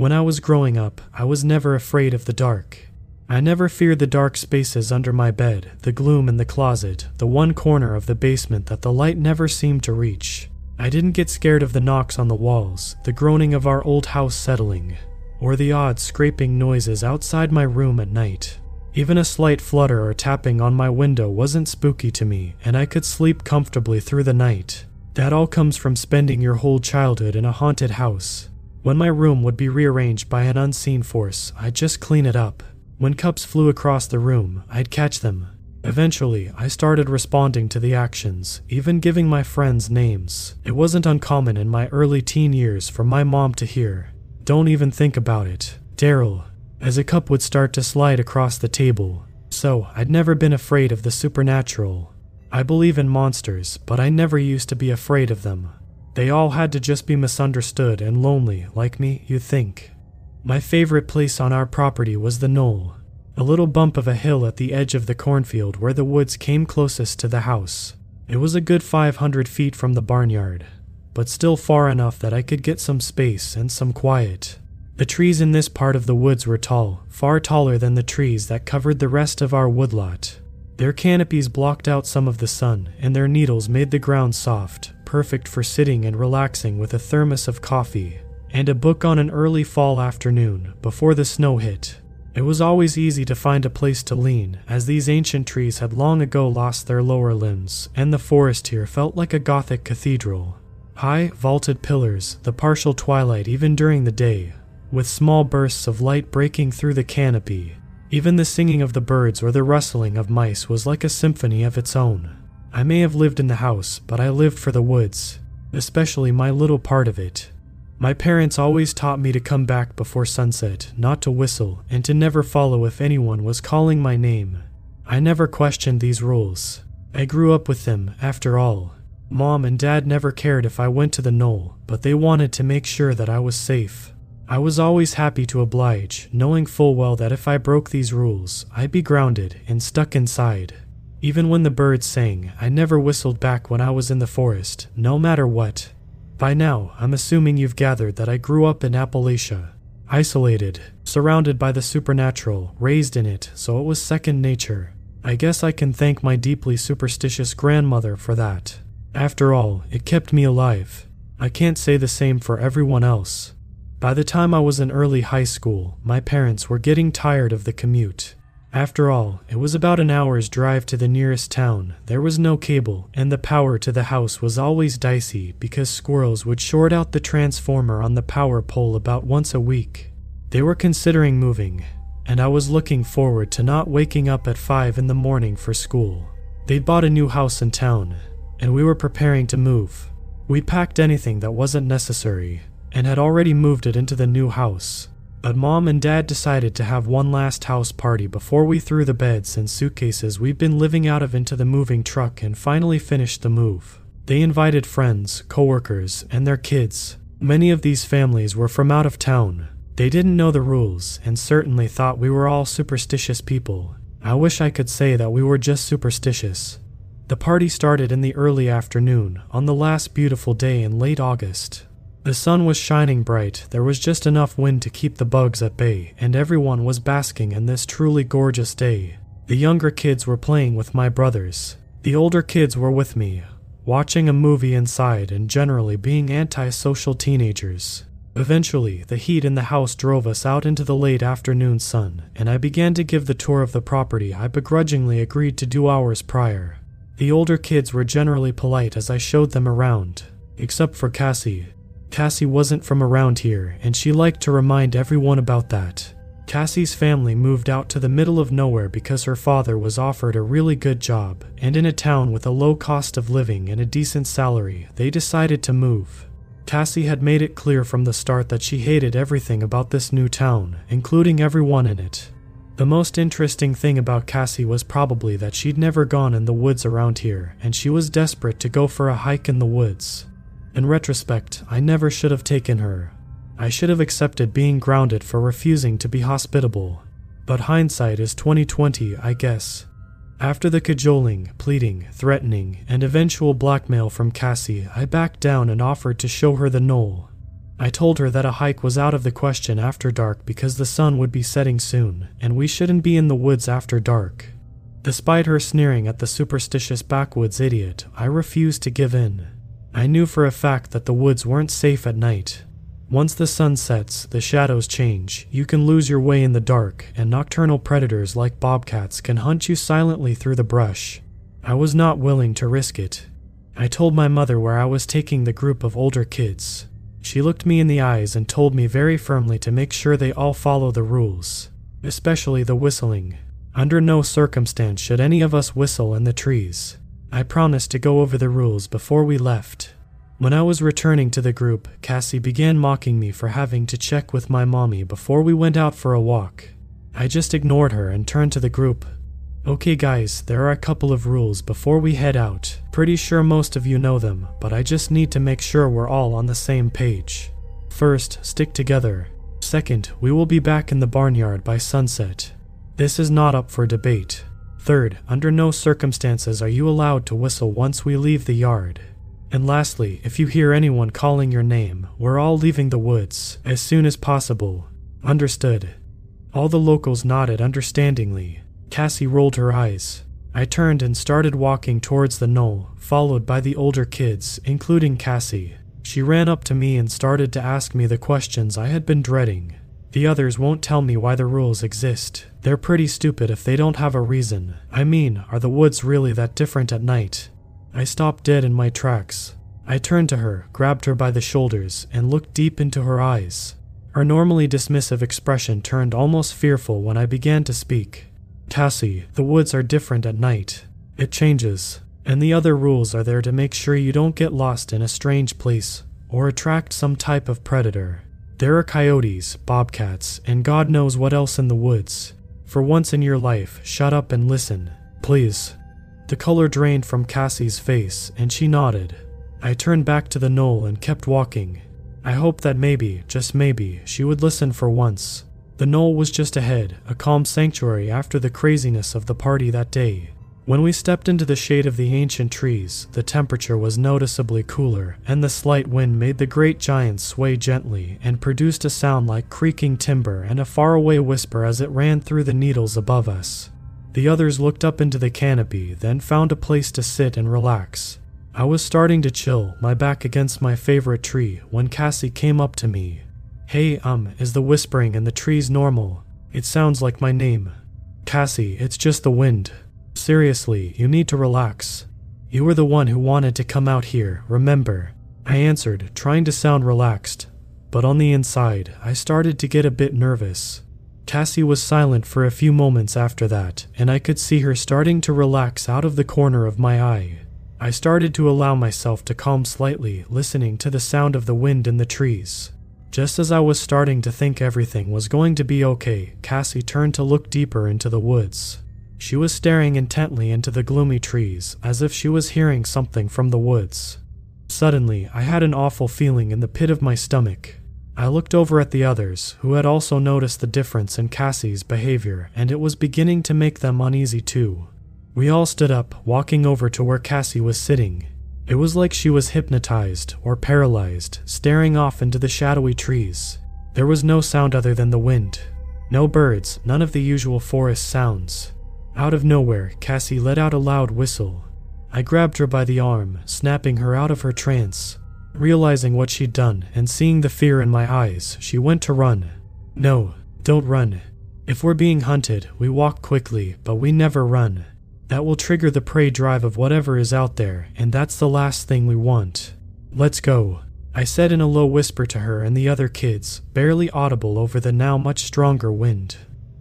When I was growing up, I was never afraid of the dark. I never feared the dark spaces under my bed, the gloom in the closet, the one corner of the basement that the light never seemed to reach. I didn't get scared of the knocks on the walls, the groaning of our old house settling, or the odd scraping noises outside my room at night. Even a slight flutter or tapping on my window wasn't spooky to me, and I could sleep comfortably through the night. That all comes from spending your whole childhood in a haunted house. When my room would be rearranged by an unseen force, I'd just clean it up. When cups flew across the room, I'd catch them. Eventually, I started responding to the actions, even giving my friends names. It wasn't uncommon in my early teen years for my mom to hear, Don't even think about it, Daryl, as a cup would start to slide across the table. So, I'd never been afraid of the supernatural. I believe in monsters, but I never used to be afraid of them. They all had to just be misunderstood and lonely, like me, you think. My favorite place on our property was the knoll, a little bump of a hill at the edge of the cornfield where the woods came closest to the house. It was a good 500 feet from the barnyard, but still far enough that I could get some space and some quiet. The trees in this part of the woods were tall, far taller than the trees that covered the rest of our woodlot. Their canopies blocked out some of the sun, and their needles made the ground soft, perfect for sitting and relaxing with a thermos of coffee and a book on an early fall afternoon before the snow hit. It was always easy to find a place to lean, as these ancient trees had long ago lost their lower limbs, and the forest here felt like a Gothic cathedral. High, vaulted pillars, the partial twilight even during the day, with small bursts of light breaking through the canopy. Even the singing of the birds or the rustling of mice was like a symphony of its own. I may have lived in the house, but I lived for the woods, especially my little part of it. My parents always taught me to come back before sunset, not to whistle, and to never follow if anyone was calling my name. I never questioned these rules. I grew up with them, after all. Mom and Dad never cared if I went to the knoll, but they wanted to make sure that I was safe. I was always happy to oblige, knowing full well that if I broke these rules, I'd be grounded and stuck inside. Even when the birds sang, I never whistled back when I was in the forest, no matter what. By now, I'm assuming you've gathered that I grew up in Appalachia, isolated, surrounded by the supernatural, raised in it, so it was second nature. I guess I can thank my deeply superstitious grandmother for that. After all, it kept me alive. I can't say the same for everyone else. By the time I was in early high school, my parents were getting tired of the commute. After all, it was about an hour's drive to the nearest town. There was no cable, and the power to the house was always dicey because squirrels would short out the transformer on the power pole about once a week. They were considering moving, and I was looking forward to not waking up at 5 in the morning for school. They'd bought a new house in town, and we were preparing to move. We packed anything that wasn't necessary, and had already moved it into the new house. But mom and dad decided to have one last house party before we threw the beds and suitcases we've been living out of into the moving truck and finally finished the move. They invited friends, coworkers, and their kids. Many of these families were from out of town. They didn't know the rules and certainly thought we were all superstitious people. I wish I could say that we were just superstitious. The party started in the early afternoon on the last beautiful day in late August. The sun was shining bright, there was just enough wind to keep the bugs at bay, and everyone was basking in this truly gorgeous day. The younger kids were playing with my brothers. The older kids were with me, watching a movie inside and generally being antisocial teenagers. Eventually, the heat in the house drove us out into the late afternoon sun, and I began to give the tour of the property I begrudgingly agreed to do hours prior. The older kids were generally polite as I showed them around, except for Cassie, Cassie wasn't from around here, and she liked to remind everyone about that. Cassie's family moved out to the middle of nowhere because her father was offered a really good job, and in a town with a low cost of living and a decent salary, they decided to move. Cassie had made it clear from the start that she hated everything about this new town, including everyone in it. The most interesting thing about Cassie was probably that she'd never gone in the woods around here, and she was desperate to go for a hike in the woods. In retrospect, I never should have taken her. I should have accepted being grounded for refusing to be hospitable. But hindsight is 2020, I guess. After the cajoling, pleading, threatening, and eventual blackmail from Cassie, I backed down and offered to show her the knoll. I told her that a hike was out of the question after dark because the sun would be setting soon, and we shouldn't be in the woods after dark. Despite her sneering at the superstitious backwoods idiot, I refused to give in. I knew for a fact that the woods weren't safe at night. Once the sun sets, the shadows change, you can lose your way in the dark, and nocturnal predators like bobcats can hunt you silently through the brush. I was not willing to risk it. I told my mother where I was taking the group of older kids. She looked me in the eyes and told me very firmly to make sure they all follow the rules, especially the whistling. Under no circumstance should any of us whistle in the trees. I promised to go over the rules before we left. When I was returning to the group, Cassie began mocking me for having to check with my mommy before we went out for a walk. I just ignored her and turned to the group. Okay, guys, there are a couple of rules before we head out. Pretty sure most of you know them, but I just need to make sure we're all on the same page. First, stick together. Second, we will be back in the barnyard by sunset. This is not up for debate. Third, under no circumstances are you allowed to whistle once we leave the yard. And lastly, if you hear anyone calling your name, we're all leaving the woods as soon as possible. Understood. All the locals nodded understandingly. Cassie rolled her eyes. I turned and started walking towards the knoll, followed by the older kids, including Cassie. She ran up to me and started to ask me the questions I had been dreading. The others won't tell me why the rules exist. They're pretty stupid if they don't have a reason. I mean, are the woods really that different at night? I stopped dead in my tracks. I turned to her, grabbed her by the shoulders, and looked deep into her eyes. Her normally dismissive expression turned almost fearful when I began to speak. Cassie, the woods are different at night. It changes, and the other rules are there to make sure you don't get lost in a strange place or attract some type of predator. There are coyotes, bobcats, and God knows what else in the woods. For once in your life, shut up and listen, please. The color drained from Cassie's face, and she nodded. I turned back to the knoll and kept walking. I hoped that maybe, just maybe, she would listen for once. The knoll was just ahead, a calm sanctuary after the craziness of the party that day. When we stepped into the shade of the ancient trees, the temperature was noticeably cooler, and the slight wind made the great giants sway gently and produced a sound like creaking timber and a faraway whisper as it ran through the needles above us. The others looked up into the canopy, then found a place to sit and relax. I was starting to chill, my back against my favorite tree, when Cassie came up to me. Hey, um, is the whispering in the trees normal? It sounds like my name. Cassie, it's just the wind. Seriously, you need to relax. You were the one who wanted to come out here, remember? I answered, trying to sound relaxed. But on the inside, I started to get a bit nervous. Cassie was silent for a few moments after that, and I could see her starting to relax out of the corner of my eye. I started to allow myself to calm slightly, listening to the sound of the wind in the trees. Just as I was starting to think everything was going to be okay, Cassie turned to look deeper into the woods. She was staring intently into the gloomy trees, as if she was hearing something from the woods. Suddenly, I had an awful feeling in the pit of my stomach. I looked over at the others, who had also noticed the difference in Cassie's behavior, and it was beginning to make them uneasy too. We all stood up, walking over to where Cassie was sitting. It was like she was hypnotized or paralyzed, staring off into the shadowy trees. There was no sound other than the wind. No birds, none of the usual forest sounds. Out of nowhere, Cassie let out a loud whistle. I grabbed her by the arm, snapping her out of her trance. Realizing what she'd done and seeing the fear in my eyes, she went to run. No, don't run. If we're being hunted, we walk quickly, but we never run. That will trigger the prey drive of whatever is out there, and that's the last thing we want. Let's go. I said in a low whisper to her and the other kids, barely audible over the now much stronger wind.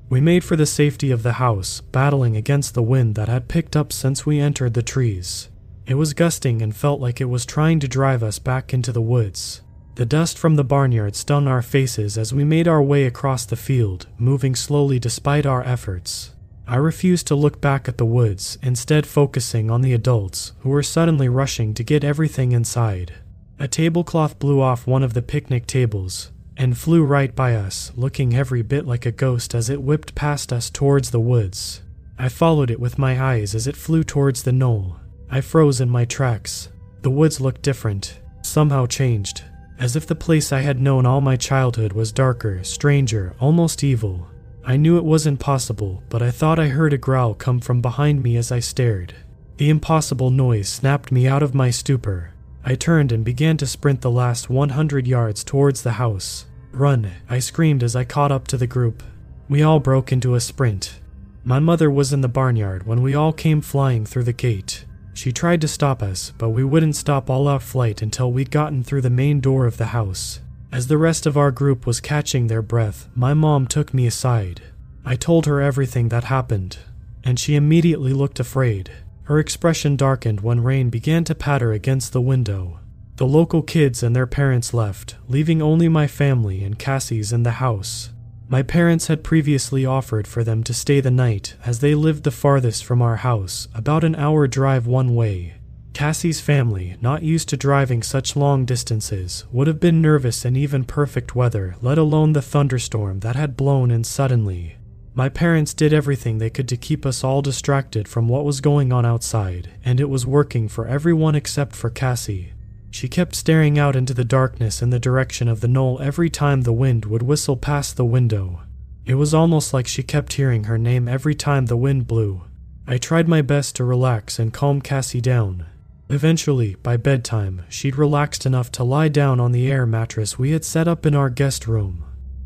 We made for the safety of the house, battling against the wind that had picked up since we entered the trees. It was gusting and felt like it was trying to drive us back into the woods. The dust from the barnyard stung our faces as we made our way across the field, moving slowly despite our efforts. I refused to look back at the woods, instead, focusing on the adults, who were suddenly rushing to get everything inside. A tablecloth blew off one of the picnic tables and flew right by us, looking every bit like a ghost as it whipped past us towards the woods. I followed it with my eyes as it flew towards the knoll. I froze in my tracks. The woods looked different, somehow changed. as if the place I had known all my childhood was darker, stranger, almost evil. I knew it wasn't possible, but I thought I heard a growl come from behind me as I stared. The impossible noise snapped me out of my stupor. I turned and began to sprint the last 100 yards towards the house. Run, I screamed as I caught up to the group. We all broke into a sprint. My mother was in the barnyard when we all came flying through the gate. She tried to stop us, but we wouldn't stop all our flight until we'd gotten through the main door of the house. As the rest of our group was catching their breath, my mom took me aside. I told her everything that happened, and she immediately looked afraid. Her expression darkened when rain began to patter against the window. The local kids and their parents left, leaving only my family and Cassie's in the house. My parents had previously offered for them to stay the night as they lived the farthest from our house, about an hour drive one way. Cassie's family, not used to driving such long distances, would have been nervous in even perfect weather, let alone the thunderstorm that had blown in suddenly. My parents did everything they could to keep us all distracted from what was going on outside, and it was working for everyone except for Cassie. She kept staring out into the darkness in the direction of the knoll every time the wind would whistle past the window. It was almost like she kept hearing her name every time the wind blew. I tried my best to relax and calm Cassie down. Eventually, by bedtime, she'd relaxed enough to lie down on the air mattress we had set up in our guest room.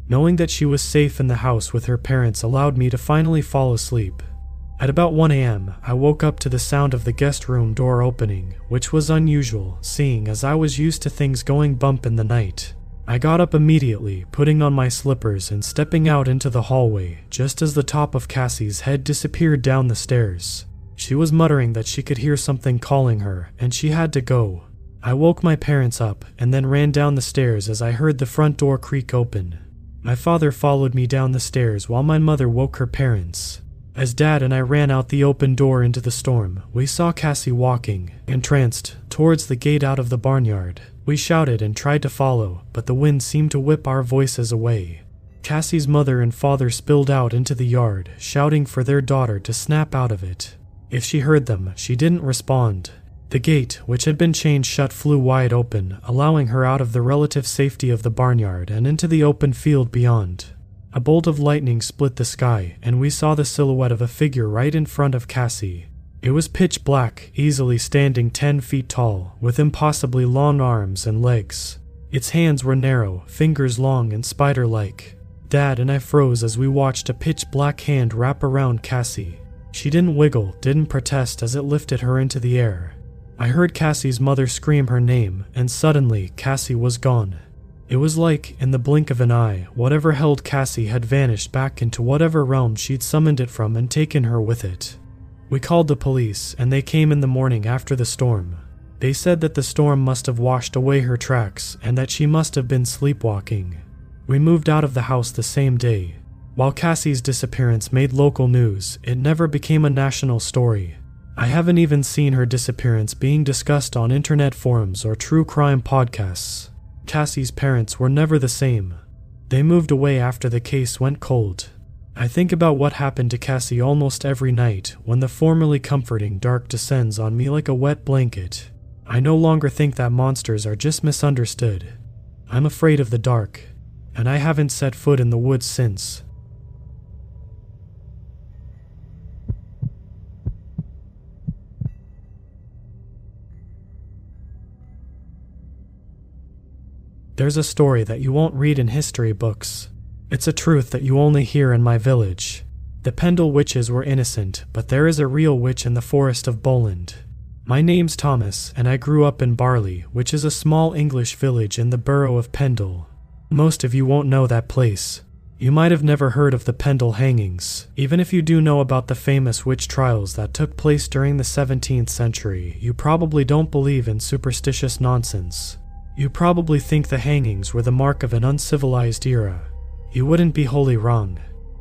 Knowing that she was safe in the house with her parents allowed me to finally fall asleep. At about 1 a.m., I woke up to the sound of the guest room door opening, which was unusual, seeing as I was used to things going bump in the night. I got up immediately, putting on my slippers and stepping out into the hallway, just as the top of Cassie's head disappeared down the stairs. She was muttering that she could hear something calling her, and she had to go. I woke my parents up and then ran down the stairs as I heard the front door creak open. My father followed me down the stairs while my mother woke her parents. As Dad and I ran out the open door into the storm, we saw Cassie walking, entranced, towards the gate out of the barnyard. We shouted and tried to follow, but the wind seemed to whip our voices away. Cassie's mother and father spilled out into the yard, shouting for their daughter to snap out of it. If she heard them, she didn't respond. The gate, which had been chained shut, flew wide open, allowing her out of the relative safety of the barnyard and into the open field beyond. A bolt of lightning split the sky, and we saw the silhouette of a figure right in front of Cassie. It was pitch black, easily standing 10 feet tall, with impossibly long arms and legs. Its hands were narrow, fingers long and spider like. Dad and I froze as we watched a pitch black hand wrap around Cassie. She didn't wiggle, didn't protest as it lifted her into the air. I heard Cassie's mother scream her name, and suddenly Cassie was gone. It was like, in the blink of an eye, whatever held Cassie had vanished back into whatever realm she'd summoned it from and taken her with it. We called the police, and they came in the morning after the storm. They said that the storm must have washed away her tracks and that she must have been sleepwalking. We moved out of the house the same day. While Cassie's disappearance made local news, it never became a national story. I haven't even seen her disappearance being discussed on internet forums or true crime podcasts. Cassie's parents were never the same. They moved away after the case went cold. I think about what happened to Cassie almost every night when the formerly comforting dark descends on me like a wet blanket. I no longer think that monsters are just misunderstood. I'm afraid of the dark, and I haven't set foot in the woods since. There's a story that you won't read in history books. It's a truth that you only hear in my village. The Pendle witches were innocent, but there is a real witch in the forest of Bowland. My name's Thomas, and I grew up in Barley, which is a small English village in the borough of Pendle. Most of you won't know that place. You might have never heard of the Pendle hangings. Even if you do know about the famous witch trials that took place during the 17th century, you probably don't believe in superstitious nonsense. You probably think the hangings were the mark of an uncivilized era. You wouldn't be wholly wrong.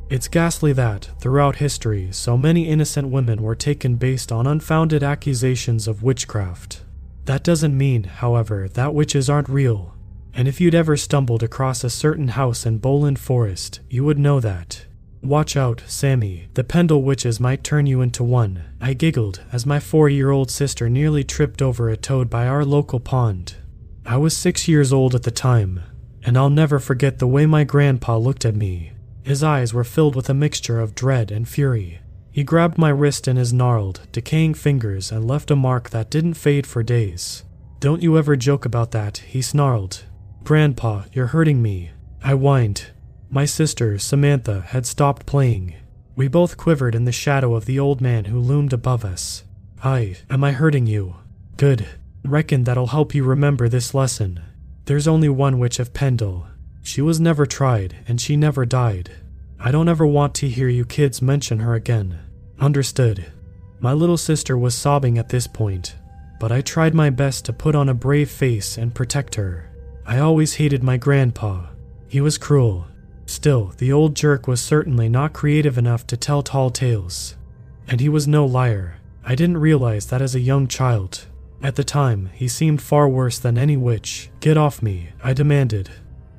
It's ghastly that, throughout history, so many innocent women were taken based on unfounded accusations of witchcraft. That doesn't mean, however, that witches aren't real. And if you'd ever stumbled across a certain house in Bowland Forest, you would know that. Watch out, Sammy. The Pendle witches might turn you into one. I giggled as my four year old sister nearly tripped over a toad by our local pond. I was six years old at the time, and I'll never forget the way my grandpa looked at me. His eyes were filled with a mixture of dread and fury. He grabbed my wrist in his gnarled, decaying fingers and left a mark that didn't fade for days. Don't you ever joke about that, he snarled. Grandpa, you're hurting me. I whined. My sister, Samantha, had stopped playing. We both quivered in the shadow of the old man who loomed above us. Hi, am I hurting you? Good. Reckon that'll help you remember this lesson. There's only one witch of Pendle. She was never tried, and she never died. I don't ever want to hear you kids mention her again. Understood. My little sister was sobbing at this point, but I tried my best to put on a brave face and protect her. I always hated my grandpa. He was cruel. Still, the old jerk was certainly not creative enough to tell tall tales. And he was no liar. I didn't realize that as a young child. At the time, he seemed far worse than any witch. Get off me, I demanded.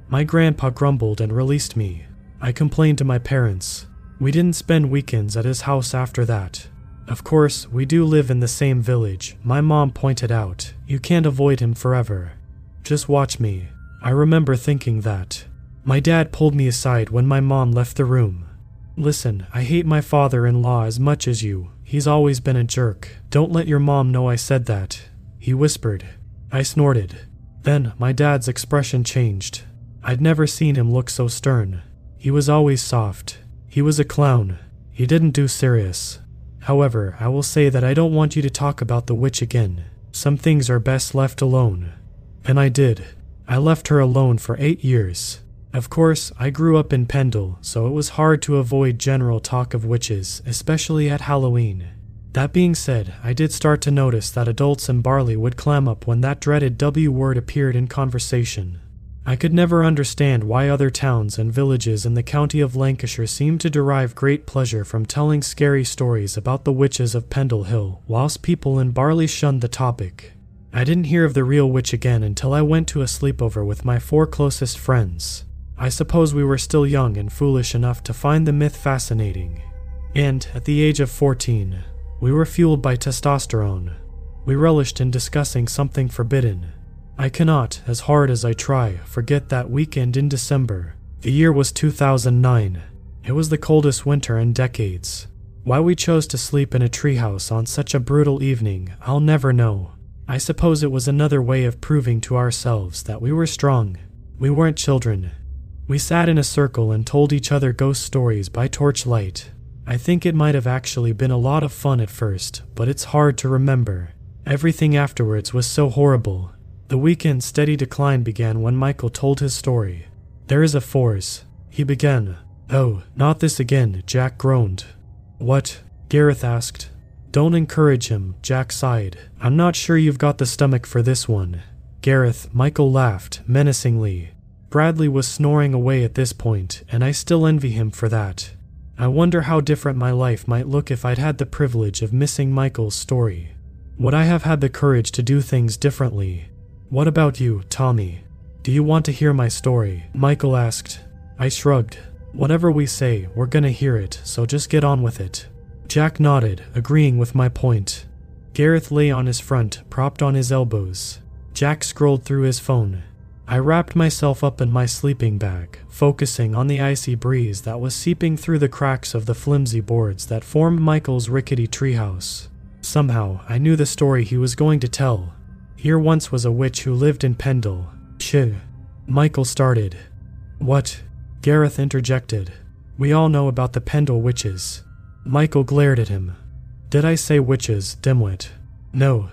My grandpa grumbled and released me. I complained to my parents. We didn't spend weekends at his house after that. Of course, we do live in the same village, my mom pointed out. You can't avoid him forever. Just watch me. I remember thinking that. My dad pulled me aside when my mom left the room. Listen, I hate my father in law as much as you. He's always been a jerk. Don't let your mom know I said that. He whispered. I snorted. Then my dad's expression changed. I'd never seen him look so stern. He was always soft. He was a clown. He didn't do serious. However, I will say that I don't want you to talk about the witch again. Some things are best left alone. And I did. I left her alone for eight years. Of course, I grew up in Pendle, so it was hard to avoid general talk of witches, especially at Halloween. That being said, I did start to notice that adults in Barley would clam up when that dreaded W word appeared in conversation. I could never understand why other towns and villages in the county of Lancashire seemed to derive great pleasure from telling scary stories about the witches of Pendle Hill, whilst people in Barley shunned the topic. I didn't hear of the real witch again until I went to a sleepover with my four closest friends. I suppose we were still young and foolish enough to find the myth fascinating. And, at the age of 14, we were fueled by testosterone. We relished in discussing something forbidden. I cannot, as hard as I try, forget that weekend in December. The year was 2009. It was the coldest winter in decades. Why we chose to sleep in a treehouse on such a brutal evening, I'll never know. I suppose it was another way of proving to ourselves that we were strong. We weren't children. We sat in a circle and told each other ghost stories by torchlight. I think it might have actually been a lot of fun at first, but it's hard to remember. Everything afterwards was so horrible. The weekend's steady decline began when Michael told his story. There is a force. He began. Oh, not this again, Jack groaned. What? Gareth asked. Don't encourage him, Jack sighed. I'm not sure you've got the stomach for this one. Gareth, Michael laughed, menacingly. Bradley was snoring away at this point, and I still envy him for that. I wonder how different my life might look if I'd had the privilege of missing Michael's story. Would I have had the courage to do things differently? What about you, Tommy? Do you want to hear my story? Michael asked. I shrugged. Whatever we say, we're gonna hear it, so just get on with it. Jack nodded, agreeing with my point. Gareth lay on his front, propped on his elbows. Jack scrolled through his phone, I wrapped myself up in my sleeping bag, focusing on the icy breeze that was seeping through the cracks of the flimsy boards that formed Michael's rickety treehouse. Somehow, I knew the story he was going to tell. Here once was a witch who lived in Pendle. Shh. Michael started. What? Gareth interjected. We all know about the Pendle witches. Michael glared at him. Did I say witches, dimwit? No.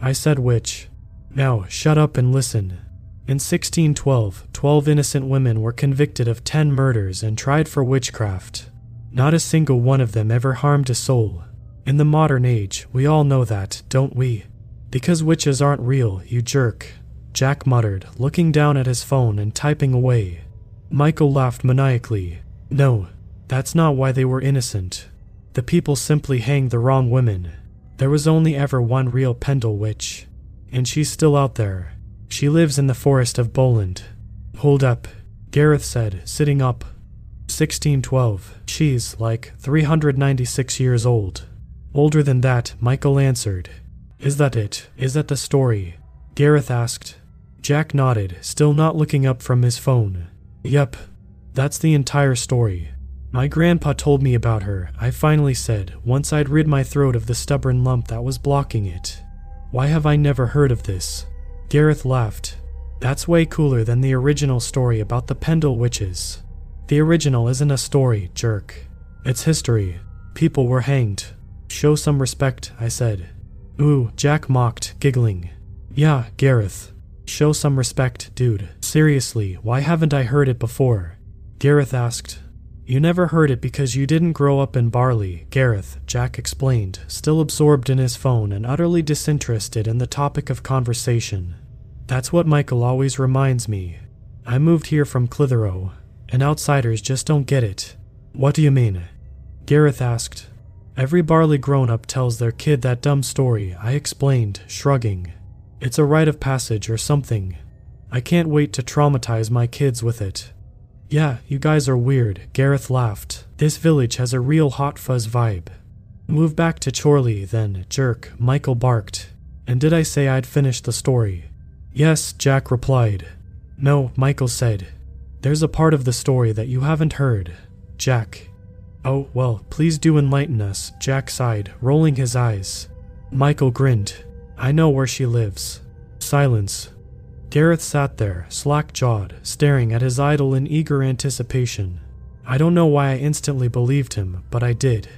I said witch. Now, shut up and listen. In 1612, 12 innocent women were convicted of 10 murders and tried for witchcraft. Not a single one of them ever harmed a soul. In the modern age, we all know that, don't we? Because witches aren't real, you jerk. Jack muttered, looking down at his phone and typing away. Michael laughed maniacally. No, that's not why they were innocent. The people simply hanged the wrong women. There was only ever one real Pendle witch, and she's still out there, she lives in the forest of Bowland. Hold up, Gareth said, sitting up. 1612. She's like 396 years old. Older than that, Michael answered. Is that it? Is that the story? Gareth asked. Jack nodded, still not looking up from his phone. Yep, that's the entire story. My grandpa told me about her, I finally said, once I'd rid my throat of the stubborn lump that was blocking it. Why have I never heard of this? Gareth laughed. That's way cooler than the original story about the Pendle witches. The original isn't a story, jerk. It's history. People were hanged. Show some respect, I said. Ooh, Jack mocked, giggling. Yeah, Gareth. Show some respect, dude. Seriously, why haven't I heard it before? Gareth asked. You never heard it because you didn't grow up in Barley, Gareth, Jack explained, still absorbed in his phone and utterly disinterested in the topic of conversation. That's what Michael always reminds me. I moved here from Clitheroe, and outsiders just don't get it. What do you mean? Gareth asked. Every Barley grown up tells their kid that dumb story, I explained, shrugging. It's a rite of passage or something. I can't wait to traumatize my kids with it. Yeah, you guys are weird, Gareth laughed. This village has a real hot fuzz vibe. Move back to Chorley, then, jerk, Michael barked. And did I say I'd finished the story? Yes, Jack replied. No, Michael said. There's a part of the story that you haven't heard. Jack. Oh, well, please do enlighten us, Jack sighed, rolling his eyes. Michael grinned. I know where she lives. Silence. Gareth sat there, slack jawed, staring at his idol in eager anticipation. I don't know why I instantly believed him, but I did.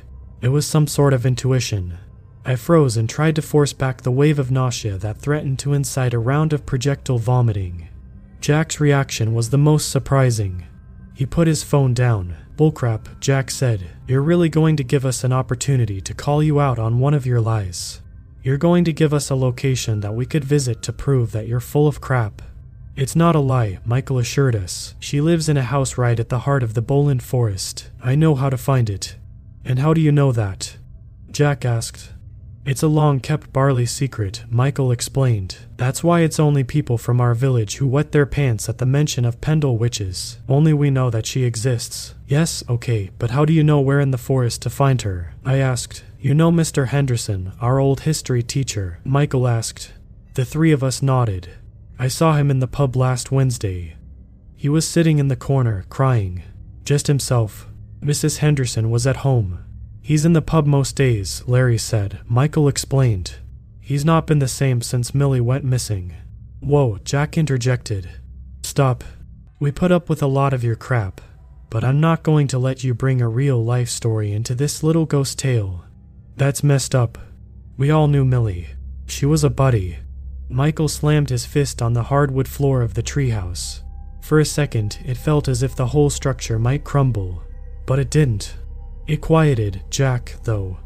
It was some sort of intuition. I froze and tried to force back the wave of nausea that threatened to incite a round of projectile vomiting. Jack's reaction was the most surprising. He put his phone down. Bullcrap, Jack said. You're really going to give us an opportunity to call you out on one of your lies. You're going to give us a location that we could visit to prove that you're full of crap. It's not a lie, Michael assured us. She lives in a house right at the heart of the Bowland Forest. I know how to find it. And how do you know that? Jack asked. It's a long kept barley secret, Michael explained. That's why it's only people from our village who wet their pants at the mention of Pendle witches. Only we know that she exists. Yes, okay, but how do you know where in the forest to find her? I asked. You know Mr. Henderson, our old history teacher? Michael asked. The three of us nodded. I saw him in the pub last Wednesday. He was sitting in the corner, crying. Just himself. Mrs. Henderson was at home. He's in the pub most days, Larry said. Michael explained. He's not been the same since Millie went missing. Whoa, Jack interjected. Stop. We put up with a lot of your crap, but I'm not going to let you bring a real life story into this little ghost tale. That's messed up. We all knew Millie. She was a buddy. Michael slammed his fist on the hardwood floor of the treehouse. For a second, it felt as if the whole structure might crumble, but it didn't. It quieted Jack, though.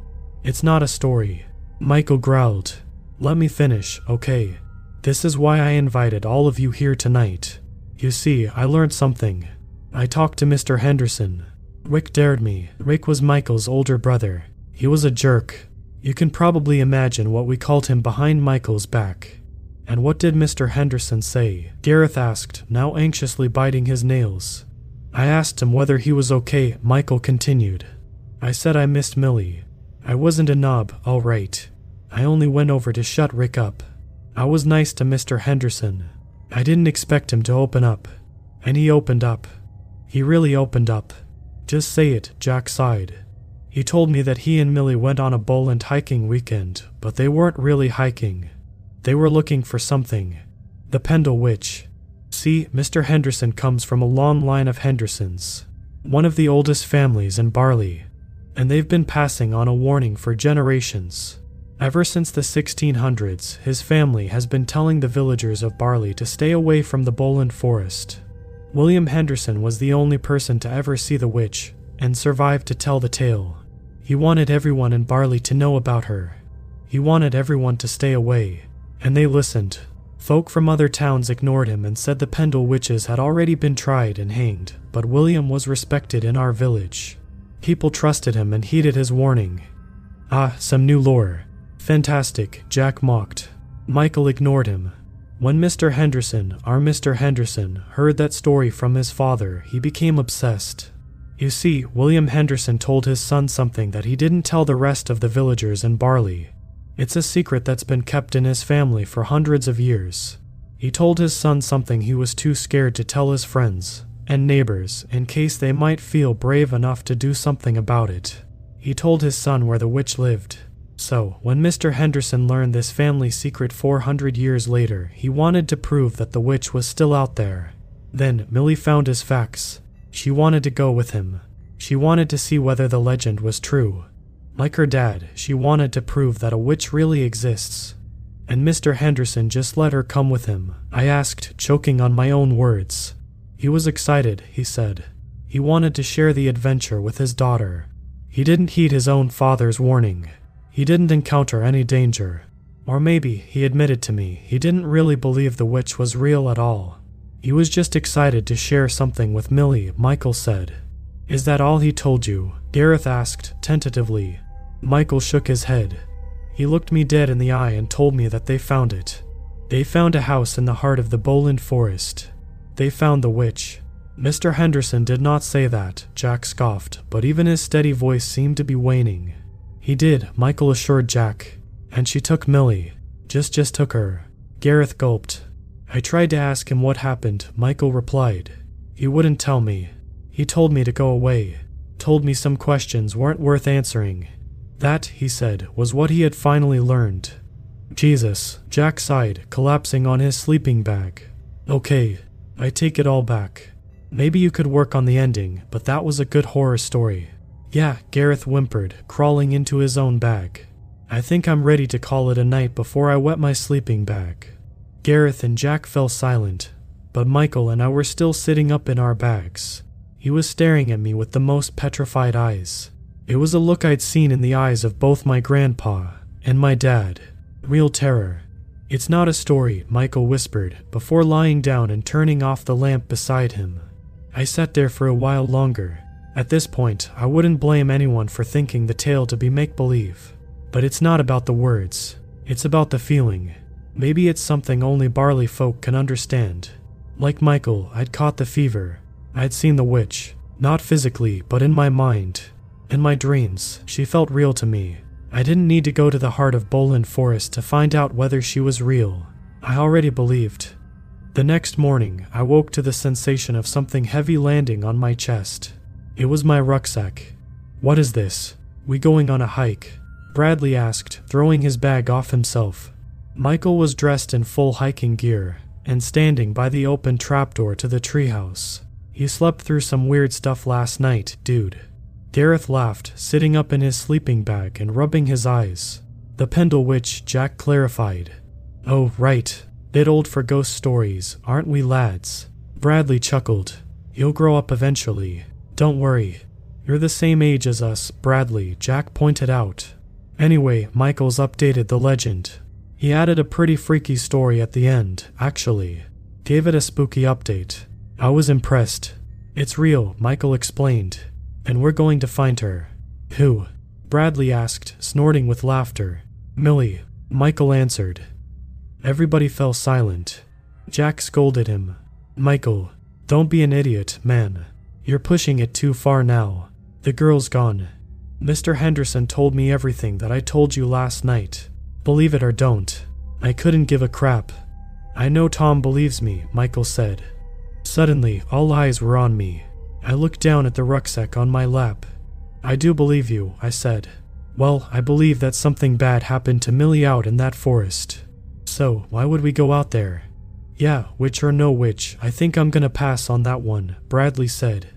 It's not a story. Michael growled. Let me finish, okay? This is why I invited all of you here tonight. You see, I learned something. I talked to Mr. Henderson. Rick dared me. Rick was Michael's older brother. He was a jerk. You can probably imagine what we called him behind Michael's back. And what did Mr. Henderson say? Gareth asked, now anxiously biting his nails. I asked him whether he was okay, Michael continued. I said I missed Millie. I wasn't a knob, all right. I only went over to shut Rick up. I was nice to Mr. Henderson. I didn't expect him to open up. And he opened up. He really opened up. Just say it, Jack sighed. He told me that he and Millie went on a Bowland hiking weekend, but they weren't really hiking. They were looking for something. The Pendle Witch. See, Mr. Henderson comes from a long line of Hendersons, one of the oldest families in Barley, and they've been passing on a warning for generations. Ever since the 1600s, his family has been telling the villagers of Barley to stay away from the Bowland Forest. William Henderson was the only person to ever see the witch and survive to tell the tale. He wanted everyone in Barley to know about her. He wanted everyone to stay away, and they listened. Folk from other towns ignored him and said the Pendle witches had already been tried and hanged, but William was respected in our village. People trusted him and heeded his warning. Ah, some new lore. Fantastic, Jack mocked. Michael ignored him. When Mr. Henderson, our Mr. Henderson, heard that story from his father, he became obsessed. You see, William Henderson told his son something that he didn't tell the rest of the villagers in Barley. It's a secret that's been kept in his family for hundreds of years. He told his son something he was too scared to tell his friends and neighbors in case they might feel brave enough to do something about it. He told his son where the witch lived. So, when Mr. Henderson learned this family secret 400 years later, he wanted to prove that the witch was still out there. Then, Millie found his facts. She wanted to go with him. She wanted to see whether the legend was true. Like her dad, she wanted to prove that a witch really exists. And Mr. Henderson just let her come with him. I asked, choking on my own words. He was excited, he said. He wanted to share the adventure with his daughter. He didn't heed his own father's warning. He didn't encounter any danger. Or maybe, he admitted to me, he didn't really believe the witch was real at all. He was just excited to share something with Millie, Michael said. Is that all he told you? Gareth asked, tentatively. Michael shook his head. He looked me dead in the eye and told me that they found it. They found a house in the heart of the Bowland Forest. They found the witch. Mr. Henderson did not say that, Jack scoffed, but even his steady voice seemed to be waning. He did, Michael assured Jack. And she took Millie. Just just took her. Gareth gulped. I tried to ask him what happened, Michael replied. He wouldn't tell me. He told me to go away. Told me some questions weren't worth answering. That, he said, was what he had finally learned. Jesus, Jack sighed, collapsing on his sleeping bag. Okay, I take it all back. Maybe you could work on the ending, but that was a good horror story. Yeah, Gareth whimpered, crawling into his own bag. I think I'm ready to call it a night before I wet my sleeping bag. Gareth and Jack fell silent, but Michael and I were still sitting up in our bags. He was staring at me with the most petrified eyes. It was a look I'd seen in the eyes of both my grandpa and my dad. Real terror. It's not a story, Michael whispered, before lying down and turning off the lamp beside him. I sat there for a while longer. At this point, I wouldn't blame anyone for thinking the tale to be make believe. But it's not about the words, it's about the feeling. Maybe it's something only Barley folk can understand. Like Michael, I'd caught the fever. I'd seen the witch, not physically, but in my mind. In my dreams, she felt real to me. I didn't need to go to the heart of Bowland Forest to find out whether she was real. I already believed. The next morning, I woke to the sensation of something heavy landing on my chest. It was my rucksack. What is this? We going on a hike? Bradley asked, throwing his bag off himself. Michael was dressed in full hiking gear and standing by the open trapdoor to the treehouse. He slept through some weird stuff last night, dude. Gareth laughed, sitting up in his sleeping bag and rubbing his eyes. The Pendle Witch, Jack clarified. Oh, right. Bit old for ghost stories, aren't we, lads? Bradley chuckled. You'll grow up eventually. Don't worry. You're the same age as us, Bradley, Jack pointed out. Anyway, Michaels updated the legend. He added a pretty freaky story at the end, actually. Gave it a spooky update. I was impressed. It's real, Michael explained. And we're going to find her. Who? Bradley asked, snorting with laughter. Millie. Michael answered. Everybody fell silent. Jack scolded him. Michael, don't be an idiot, man. You're pushing it too far now. The girl's gone. Mr. Henderson told me everything that I told you last night. Believe it or don't. I couldn't give a crap. I know Tom believes me, Michael said. Suddenly, all eyes were on me. I looked down at the rucksack on my lap. I do believe you, I said. Well, I believe that something bad happened to Millie out in that forest. So, why would we go out there? Yeah, witch or no witch, I think I'm gonna pass on that one, Bradley said.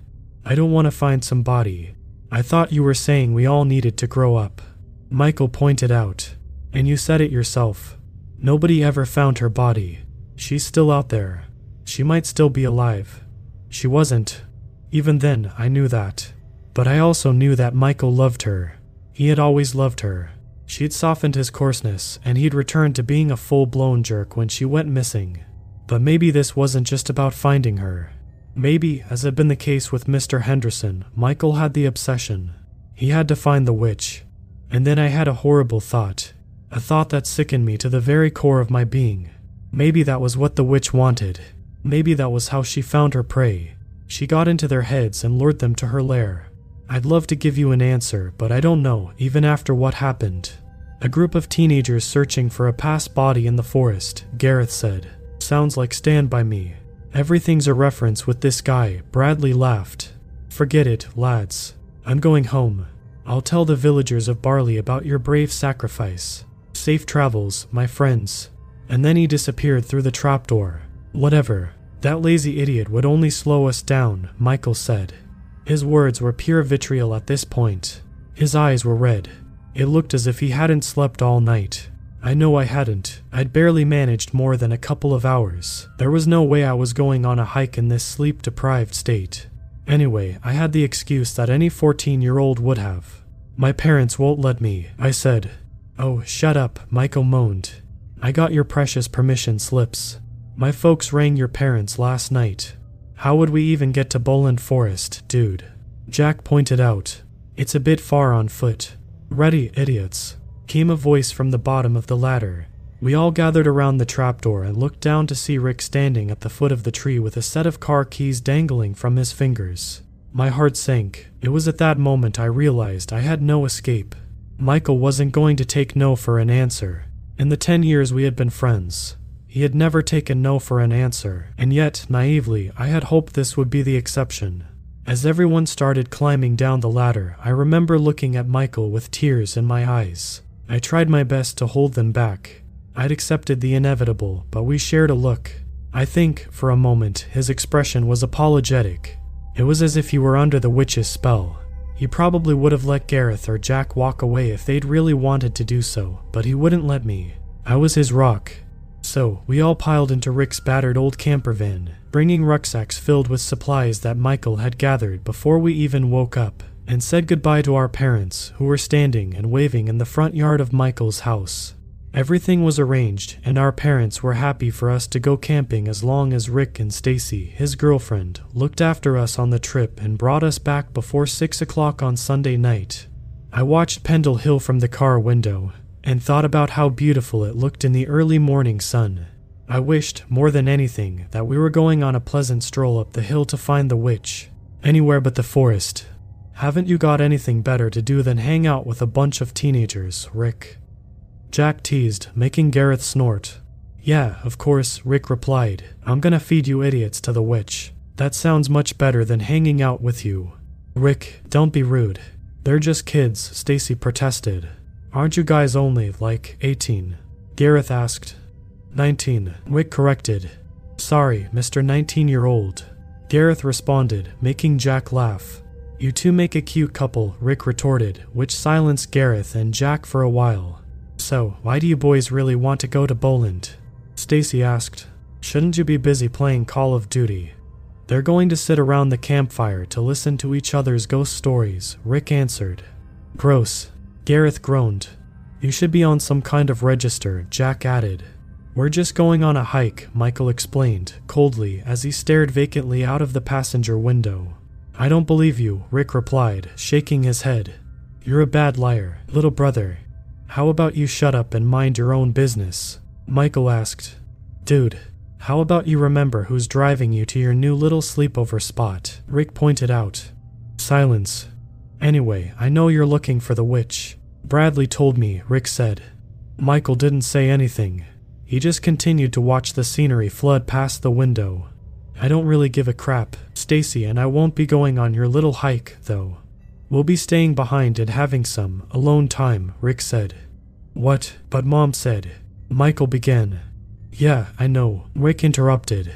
I don't want to find some body. I thought you were saying we all needed to grow up. Michael pointed out. And you said it yourself. Nobody ever found her body. She's still out there. She might still be alive. She wasn't. Even then, I knew that. But I also knew that Michael loved her. He had always loved her. She'd softened his coarseness, and he'd returned to being a full blown jerk when she went missing. But maybe this wasn't just about finding her. Maybe, as had been the case with Mr. Henderson, Michael had the obsession. He had to find the witch. And then I had a horrible thought. A thought that sickened me to the very core of my being. Maybe that was what the witch wanted. Maybe that was how she found her prey. She got into their heads and lured them to her lair. I'd love to give you an answer, but I don't know, even after what happened. A group of teenagers searching for a past body in the forest, Gareth said. sounds like Stand By Me. Everything's a reference with this guy, Bradley laughed. Forget it, lads. I'm going home. I'll tell the villagers of Barley about your brave sacrifice. Safe travels, my friends. And then he disappeared through the trapdoor. Whatever. That lazy idiot would only slow us down, Michael said. His words were pure vitriol at this point. His eyes were red. It looked as if he hadn't slept all night. I know I hadn't. I'd barely managed more than a couple of hours. There was no way I was going on a hike in this sleep deprived state. Anyway, I had the excuse that any 14 year old would have. My parents won't let me, I said. Oh, shut up, Michael moaned. I got your precious permission slips. My folks rang your parents last night. How would we even get to Bowland Forest, dude? Jack pointed out. It's a bit far on foot. Ready, idiots. Came a voice from the bottom of the ladder. We all gathered around the trapdoor and looked down to see Rick standing at the foot of the tree with a set of car keys dangling from his fingers. My heart sank. It was at that moment I realized I had no escape. Michael wasn't going to take no for an answer. In the ten years we had been friends, he had never taken no for an answer, and yet, naively, I had hoped this would be the exception. As everyone started climbing down the ladder, I remember looking at Michael with tears in my eyes. I tried my best to hold them back, I'd accepted the inevitable, but we shared a look. I think, for a moment, his expression was apologetic. It was as if he were under the witch's spell. He probably would have let Gareth or Jack walk away if they'd really wanted to do so, but he wouldn't let me. I was his rock. So, we all piled into Rick's battered old camper van, bringing rucksacks filled with supplies that Michael had gathered before we even woke up, and said goodbye to our parents, who were standing and waving in the front yard of Michael's house. Everything was arranged, and our parents were happy for us to go camping as long as Rick and Stacy, his girlfriend, looked after us on the trip and brought us back before 6 o'clock on Sunday night. I watched Pendle Hill from the car window and thought about how beautiful it looked in the early morning sun. I wished, more than anything, that we were going on a pleasant stroll up the hill to find the witch. Anywhere but the forest. Haven't you got anything better to do than hang out with a bunch of teenagers, Rick? Jack teased, making Gareth snort. Yeah, of course, Rick replied. I'm gonna feed you idiots to the witch. That sounds much better than hanging out with you. Rick, don't be rude. They're just kids, Stacy protested. Aren't you guys only, like, 18? Gareth asked. 19, Rick corrected. Sorry, Mr. 19 year old. Gareth responded, making Jack laugh. You two make a cute couple, Rick retorted, which silenced Gareth and Jack for a while. So, why do you boys really want to go to Bowland? Stacy asked. Shouldn't you be busy playing Call of Duty? They're going to sit around the campfire to listen to each other's ghost stories, Rick answered. Gross. Gareth groaned. You should be on some kind of register, Jack added. We're just going on a hike, Michael explained, coldly, as he stared vacantly out of the passenger window. I don't believe you, Rick replied, shaking his head. You're a bad liar, little brother. How about you shut up and mind your own business? Michael asked. Dude, how about you remember who's driving you to your new little sleepover spot? Rick pointed out. Silence. Anyway, I know you're looking for the witch. Bradley told me, Rick said. Michael didn't say anything. He just continued to watch the scenery flood past the window. I don't really give a crap, Stacy, and I won't be going on your little hike, though. We'll be staying behind and having some alone time, Rick said. What? But Mom said. Michael began. Yeah, I know. Rick interrupted.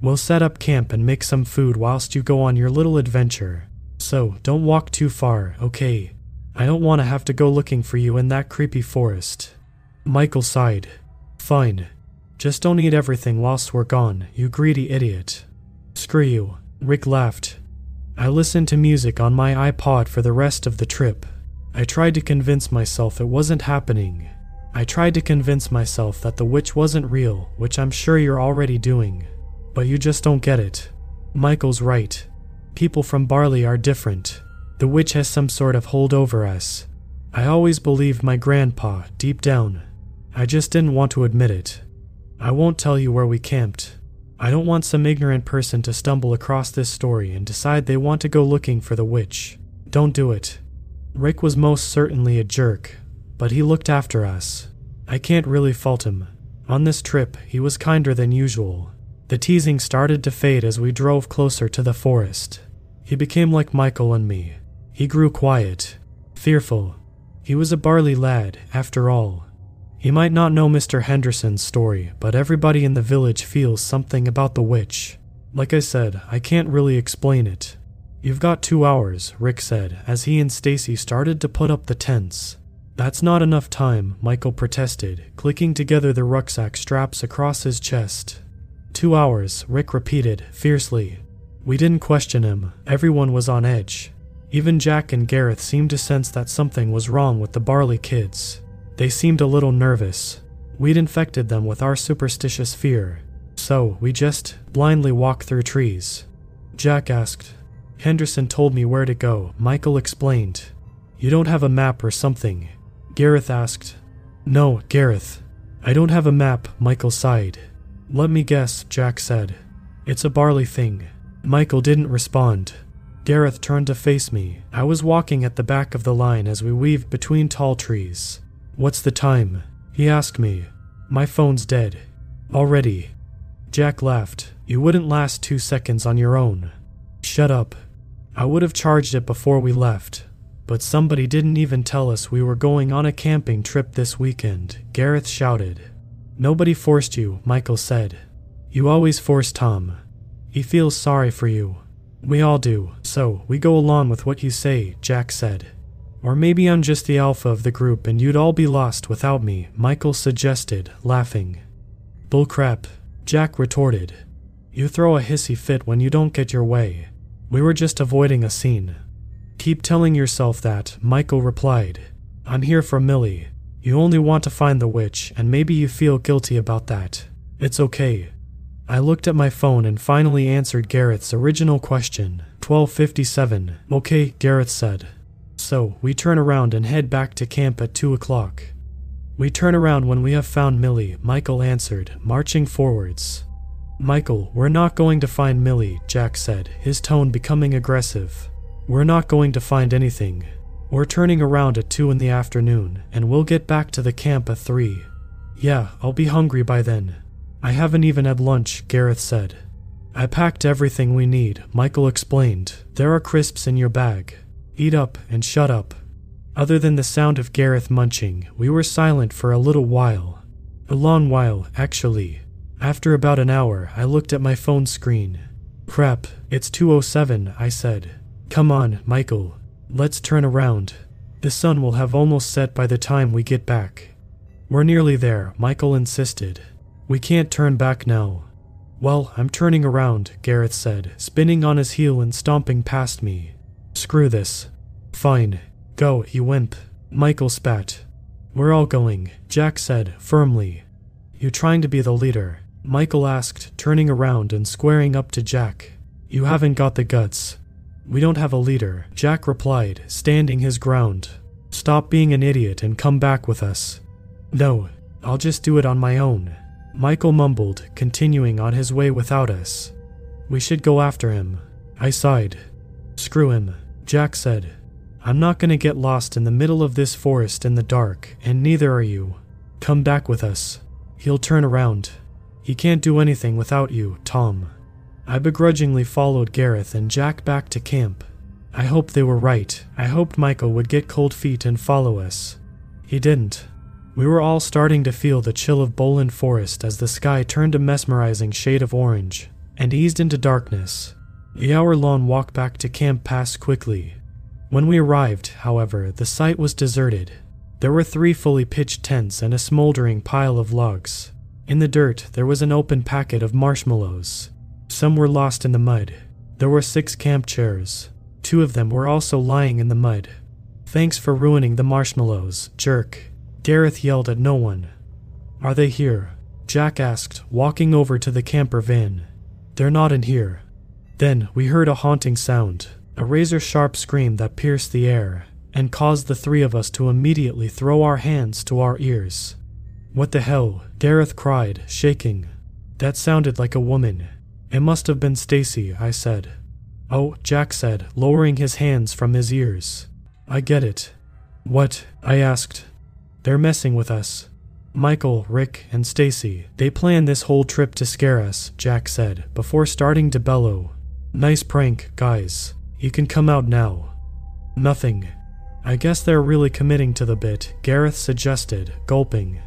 We'll set up camp and make some food whilst you go on your little adventure. So, don't walk too far, okay? I don't want to have to go looking for you in that creepy forest. Michael sighed. Fine. Just don't eat everything whilst we're gone, you greedy idiot. Screw you. Rick laughed. I listened to music on my iPod for the rest of the trip. I tried to convince myself it wasn't happening. I tried to convince myself that the witch wasn't real, which I'm sure you're already doing. But you just don't get it. Michael's right. People from Barley are different. The witch has some sort of hold over us. I always believed my grandpa, deep down. I just didn't want to admit it. I won't tell you where we camped. I don't want some ignorant person to stumble across this story and decide they want to go looking for the witch. Don't do it. Rick was most certainly a jerk, but he looked after us. I can't really fault him. On this trip, he was kinder than usual. The teasing started to fade as we drove closer to the forest. He became like Michael and me. He grew quiet, fearful. He was a Barley lad, after all. He might not know Mr. Henderson's story, but everybody in the village feels something about the witch. Like I said, I can't really explain it. You've got two hours, Rick said, as he and Stacy started to put up the tents. That's not enough time, Michael protested, clicking together the rucksack straps across his chest. Two hours, Rick repeated, fiercely. We didn't question him, everyone was on edge. Even Jack and Gareth seemed to sense that something was wrong with the Barley kids. They seemed a little nervous. We'd infected them with our superstitious fear, so we just blindly walked through trees. Jack asked. Henderson told me where to go, Michael explained. You don't have a map or something? Gareth asked. No, Gareth. I don't have a map, Michael sighed. Let me guess, Jack said. It's a Barley thing. Michael didn't respond. Gareth turned to face me. I was walking at the back of the line as we weaved between tall trees. What's the time? He asked me. My phone's dead. Already. Jack laughed. You wouldn't last two seconds on your own. Shut up. I would have charged it before we left, but somebody didn't even tell us we were going on a camping trip this weekend, Gareth shouted. Nobody forced you, Michael said. You always force Tom. He feels sorry for you. We all do, so we go along with what you say, Jack said. Or maybe I'm just the alpha of the group and you'd all be lost without me, Michael suggested, laughing. Bullcrap, Jack retorted. You throw a hissy fit when you don't get your way. We were just avoiding a scene. Keep telling yourself that, Michael replied. I'm here for Millie. You only want to find the witch, and maybe you feel guilty about that. It's okay. I looked at my phone and finally answered Gareth's original question. 1257. Okay, Gareth said. So, we turn around and head back to camp at 2 o'clock. We turn around when we have found Millie, Michael answered, marching forwards. Michael, we're not going to find Millie, Jack said, his tone becoming aggressive. We're not going to find anything. We're turning around at 2 in the afternoon, and we'll get back to the camp at 3. Yeah, I'll be hungry by then. I haven't even had lunch, Gareth said. I packed everything we need, Michael explained. There are crisps in your bag. Eat up and shut up. Other than the sound of Gareth munching, we were silent for a little while. A long while, actually. After about an hour, I looked at my phone screen. Crap, it's 207, I said. Come on, Michael. Let's turn around. The sun will have almost set by the time we get back. We're nearly there, Michael insisted. We can't turn back now. Well, I'm turning around, Gareth said, spinning on his heel and stomping past me. Screw this. Fine. Go, you wimp. Michael spat. We're all going, Jack said, firmly. You trying to be the leader? Michael asked, turning around and squaring up to Jack. You haven't got the guts. We don't have a leader, Jack replied, standing his ground. Stop being an idiot and come back with us. No, I'll just do it on my own. Michael mumbled, continuing on his way without us. We should go after him. I sighed. Screw him, Jack said. I'm not going to get lost in the middle of this forest in the dark, and neither are you. Come back with us. He'll turn around. He can't do anything without you, Tom. I begrudgingly followed Gareth and Jack back to camp. I hoped they were right. I hoped Michael would get cold feet and follow us. He didn't. We were all starting to feel the chill of Bowland Forest as the sky turned a mesmerizing shade of orange and eased into darkness. The hour long walk back to camp passed quickly. When we arrived, however, the site was deserted. There were three fully pitched tents and a smoldering pile of logs. In the dirt, there was an open packet of marshmallows. Some were lost in the mud. There were six camp chairs. Two of them were also lying in the mud. Thanks for ruining the marshmallows, jerk, Gareth yelled at no one. Are they here? Jack asked, walking over to the camper van. They're not in here. Then we heard a haunting sound, a razor sharp scream that pierced the air and caused the three of us to immediately throw our hands to our ears. What the hell? Gareth cried, shaking. That sounded like a woman. It must have been Stacy, I said. Oh, Jack said, lowering his hands from his ears. I get it. What? I asked, they're messing with us. Michael, Rick, and Stacy, they planned this whole trip to scare us, Jack said, before starting to bellow. Nice prank, guys. You can come out now. Nothing. I guess they're really committing to the bit, Gareth suggested, gulping.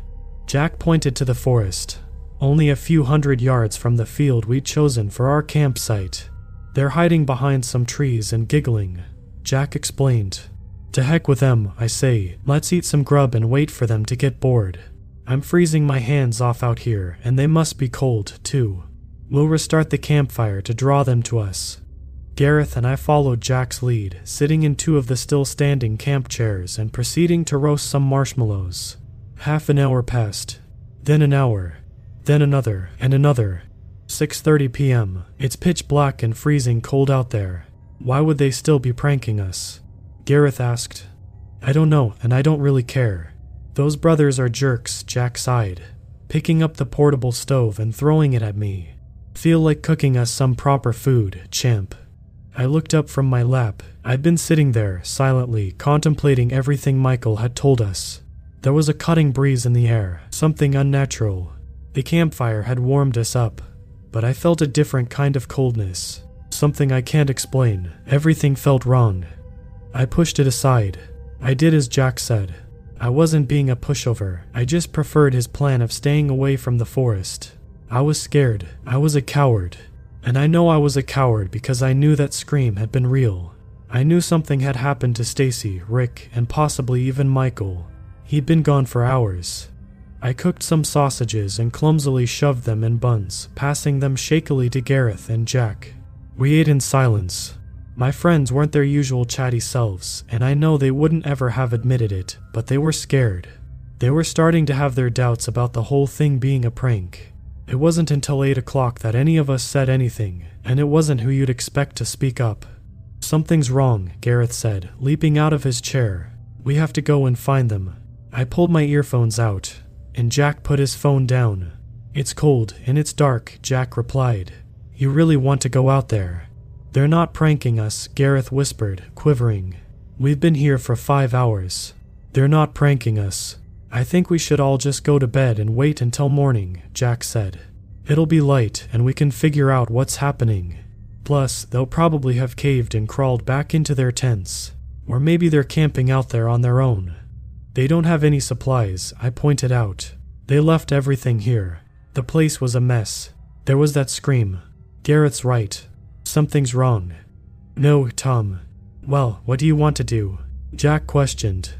Jack pointed to the forest, only a few hundred yards from the field we'd chosen for our campsite. They're hiding behind some trees and giggling. Jack explained. To heck with them, I say. Let's eat some grub and wait for them to get bored. I'm freezing my hands off out here, and they must be cold, too. We'll restart the campfire to draw them to us. Gareth and I followed Jack's lead, sitting in two of the still standing camp chairs and proceeding to roast some marshmallows. Half an hour passed, then an hour, then another and another. 6:30 p.m. It's pitch black and freezing cold out there. Why would they still be pranking us? Gareth asked. I don't know, and I don't really care. Those brothers are jerks, Jack sighed, picking up the portable stove and throwing it at me. Feel like cooking us some proper food, champ. I looked up from my lap. I'd been sitting there, silently, contemplating everything Michael had told us. There was a cutting breeze in the air, something unnatural. The campfire had warmed us up, but I felt a different kind of coldness. Something I can't explain. Everything felt wrong. I pushed it aside. I did as Jack said. I wasn't being a pushover, I just preferred his plan of staying away from the forest. I was scared. I was a coward. And I know I was a coward because I knew that scream had been real. I knew something had happened to Stacy, Rick, and possibly even Michael. He'd been gone for hours. I cooked some sausages and clumsily shoved them in buns, passing them shakily to Gareth and Jack. We ate in silence. My friends weren't their usual chatty selves, and I know they wouldn't ever have admitted it, but they were scared. They were starting to have their doubts about the whole thing being a prank. It wasn't until 8 o'clock that any of us said anything, and it wasn't who you'd expect to speak up. Something's wrong, Gareth said, leaping out of his chair. We have to go and find them. I pulled my earphones out, and Jack put his phone down. It's cold and it's dark, Jack replied. You really want to go out there? They're not pranking us, Gareth whispered, quivering. We've been here for five hours. They're not pranking us. I think we should all just go to bed and wait until morning, Jack said. It'll be light and we can figure out what's happening. Plus, they'll probably have caved and crawled back into their tents. Or maybe they're camping out there on their own. They don't have any supplies, I pointed out. They left everything here. The place was a mess. There was that scream. Gareth's right. Something's wrong. No, Tom. Well, what do you want to do? Jack questioned.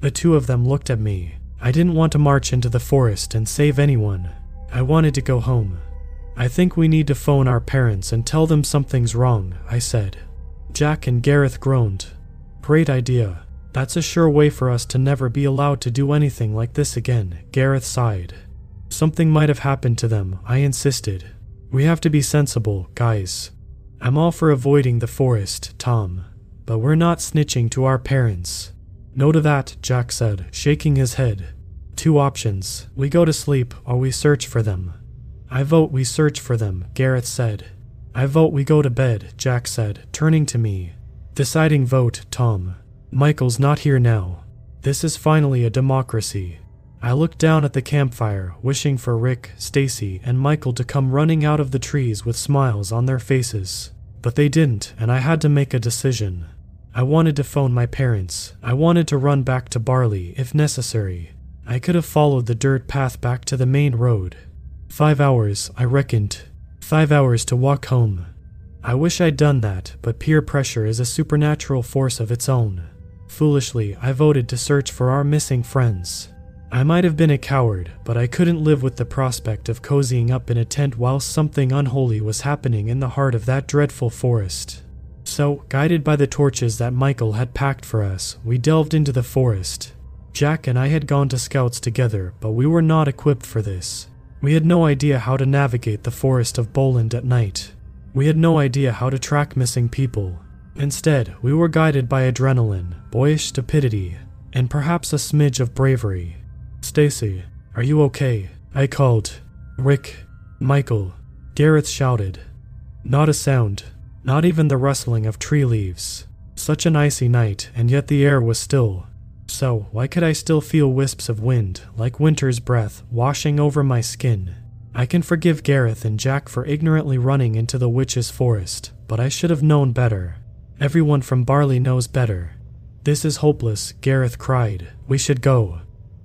The two of them looked at me. I didn't want to march into the forest and save anyone. I wanted to go home. I think we need to phone our parents and tell them something's wrong, I said. Jack and Gareth groaned. Great idea. That's a sure way for us to never be allowed to do anything like this again, Gareth sighed. Something might have happened to them, I insisted. We have to be sensible, guys. I'm all for avoiding the forest, Tom, but we're not snitching to our parents. No to that, Jack said, shaking his head. Two options. We go to sleep or we search for them. I vote we search for them, Gareth said. I vote we go to bed, Jack said, turning to me. Deciding vote, Tom. Michael's not here now. This is finally a democracy. I looked down at the campfire, wishing for Rick, Stacy, and Michael to come running out of the trees with smiles on their faces. But they didn't, and I had to make a decision. I wanted to phone my parents. I wanted to run back to Barley, if necessary. I could have followed the dirt path back to the main road. Five hours, I reckoned. Five hours to walk home. I wish I'd done that, but peer pressure is a supernatural force of its own. Foolishly, I voted to search for our missing friends. I might have been a coward, but I couldn't live with the prospect of cozying up in a tent while something unholy was happening in the heart of that dreadful forest. So, guided by the torches that Michael had packed for us, we delved into the forest. Jack and I had gone to scouts together, but we were not equipped for this. We had no idea how to navigate the forest of Bowland at night. We had no idea how to track missing people. Instead, we were guided by adrenaline, boyish stupidity, and perhaps a smidge of bravery. Stacy, are you okay? I called. Rick, Michael, Gareth shouted. Not a sound, not even the rustling of tree leaves. Such an icy night, and yet the air was still. So, why could I still feel wisps of wind, like winter's breath, washing over my skin? I can forgive Gareth and Jack for ignorantly running into the witch's forest, but I should have known better. Everyone from Barley knows better. This is hopeless, Gareth cried. We should go.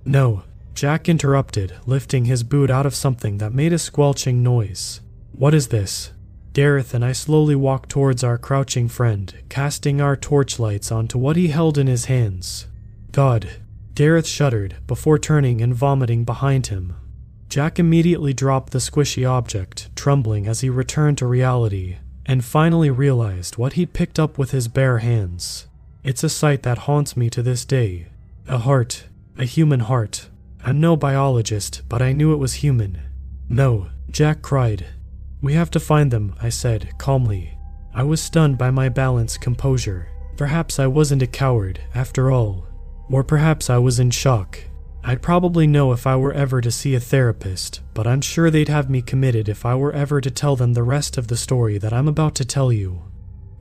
No, Jack interrupted, lifting his boot out of something that made a squelching noise. What is this? Gareth and I slowly walked towards our crouching friend, casting our torchlights onto what he held in his hands. God. Gareth shuddered before turning and vomiting behind him. Jack immediately dropped the squishy object, trembling as he returned to reality, and finally realized what he'd picked up with his bare hands. It's a sight that haunts me to this day. A heart, a human heart. I'm no biologist, but I knew it was human. No, Jack cried. We have to find them, I said, calmly. I was stunned by my balanced composure. Perhaps I wasn't a coward, after all. Or perhaps I was in shock. I'd probably know if I were ever to see a therapist, but I'm sure they'd have me committed if I were ever to tell them the rest of the story that I'm about to tell you.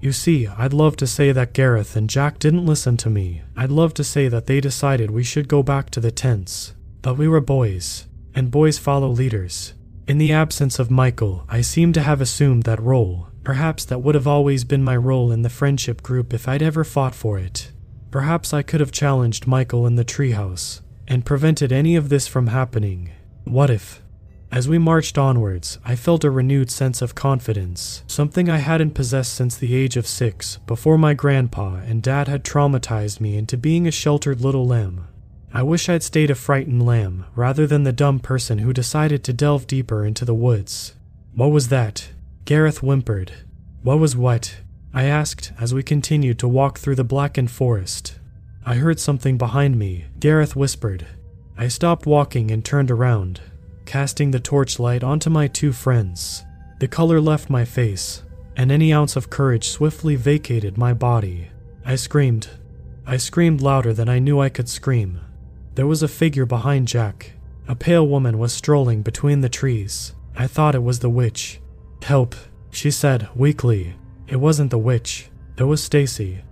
You see, I'd love to say that Gareth and Jack didn't listen to me. I'd love to say that they decided we should go back to the tents. But we were boys, and boys follow leaders. In the absence of Michael, I seem to have assumed that role. Perhaps that would have always been my role in the friendship group if I'd ever fought for it. Perhaps I could have challenged Michael in the treehouse and prevented any of this from happening. What if? As we marched onwards, I felt a renewed sense of confidence, something I hadn't possessed since the age of six, before my grandpa and dad had traumatized me into being a sheltered little lamb. I wish I'd stayed a frightened lamb rather than the dumb person who decided to delve deeper into the woods. What was that? Gareth whimpered. What was what? I asked as we continued to walk through the blackened forest. I heard something behind me, Gareth whispered. I stopped walking and turned around, casting the torchlight onto my two friends. The color left my face, and any ounce of courage swiftly vacated my body. I screamed. I screamed louder than I knew I could scream. There was a figure behind Jack. A pale woman was strolling between the trees. I thought it was the witch. Help, she said weakly. It wasn't the witch. It was Stacy.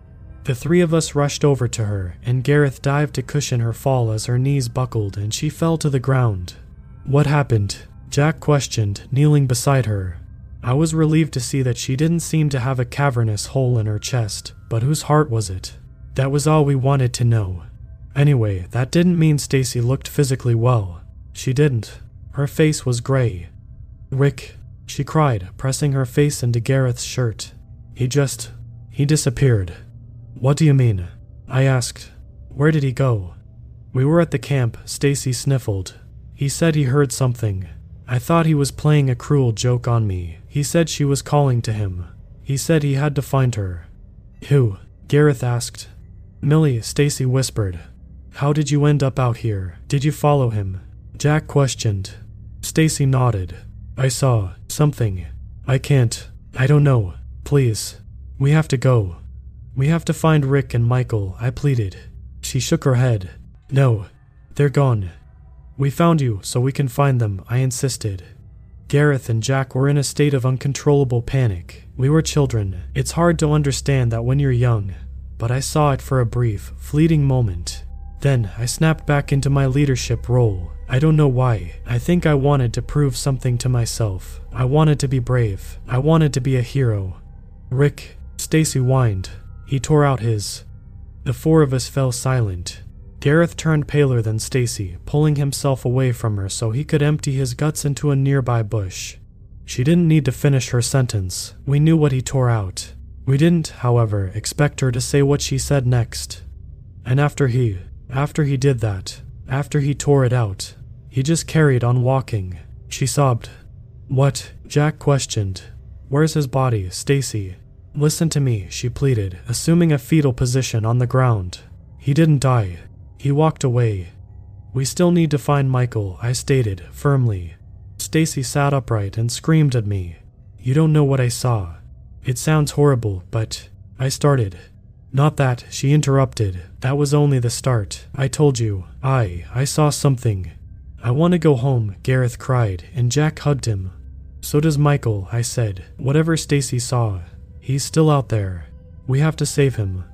The three of us rushed over to her, and Gareth dived to cushion her fall as her knees buckled and she fell to the ground. What happened? Jack questioned, kneeling beside her. I was relieved to see that she didn't seem to have a cavernous hole in her chest, but whose heart was it? That was all we wanted to know. Anyway, that didn't mean Stacy looked physically well. She didn't. Her face was gray. Rick, she cried, pressing her face into Gareth's shirt. He just. he disappeared. What do you mean? I asked. Where did he go? We were at the camp, Stacy sniffled. He said he heard something. I thought he was playing a cruel joke on me. He said she was calling to him. He said he had to find her. Who? Gareth asked. Millie, Stacy whispered. How did you end up out here? Did you follow him? Jack questioned. Stacy nodded. I saw something. I can't. I don't know. Please. We have to go. We have to find Rick and Michael, I pleaded. She shook her head. No, they're gone. We found you so we can find them, I insisted. Gareth and Jack were in a state of uncontrollable panic. We were children. It's hard to understand that when you're young, but I saw it for a brief, fleeting moment. Then I snapped back into my leadership role. I don't know why. I think I wanted to prove something to myself. I wanted to be brave. I wanted to be a hero. Rick, Stacy whined. He tore out his. The four of us fell silent. Gareth turned paler than Stacy, pulling himself away from her so he could empty his guts into a nearby bush. She didn't need to finish her sentence. We knew what he tore out. We didn't, however, expect her to say what she said next. And after he, after he did that, after he tore it out, he just carried on walking. She sobbed. What? Jack questioned. Where's his body, Stacy? Listen to me, she pleaded, assuming a fetal position on the ground. He didn't die. He walked away. We still need to find Michael, I stated, firmly. Stacy sat upright and screamed at me. You don't know what I saw. It sounds horrible, but I started. Not that, she interrupted. That was only the start. I told you. I, I saw something. I want to go home, Gareth cried, and Jack hugged him. So does Michael, I said. Whatever Stacy saw, he's still out there. We have to save him.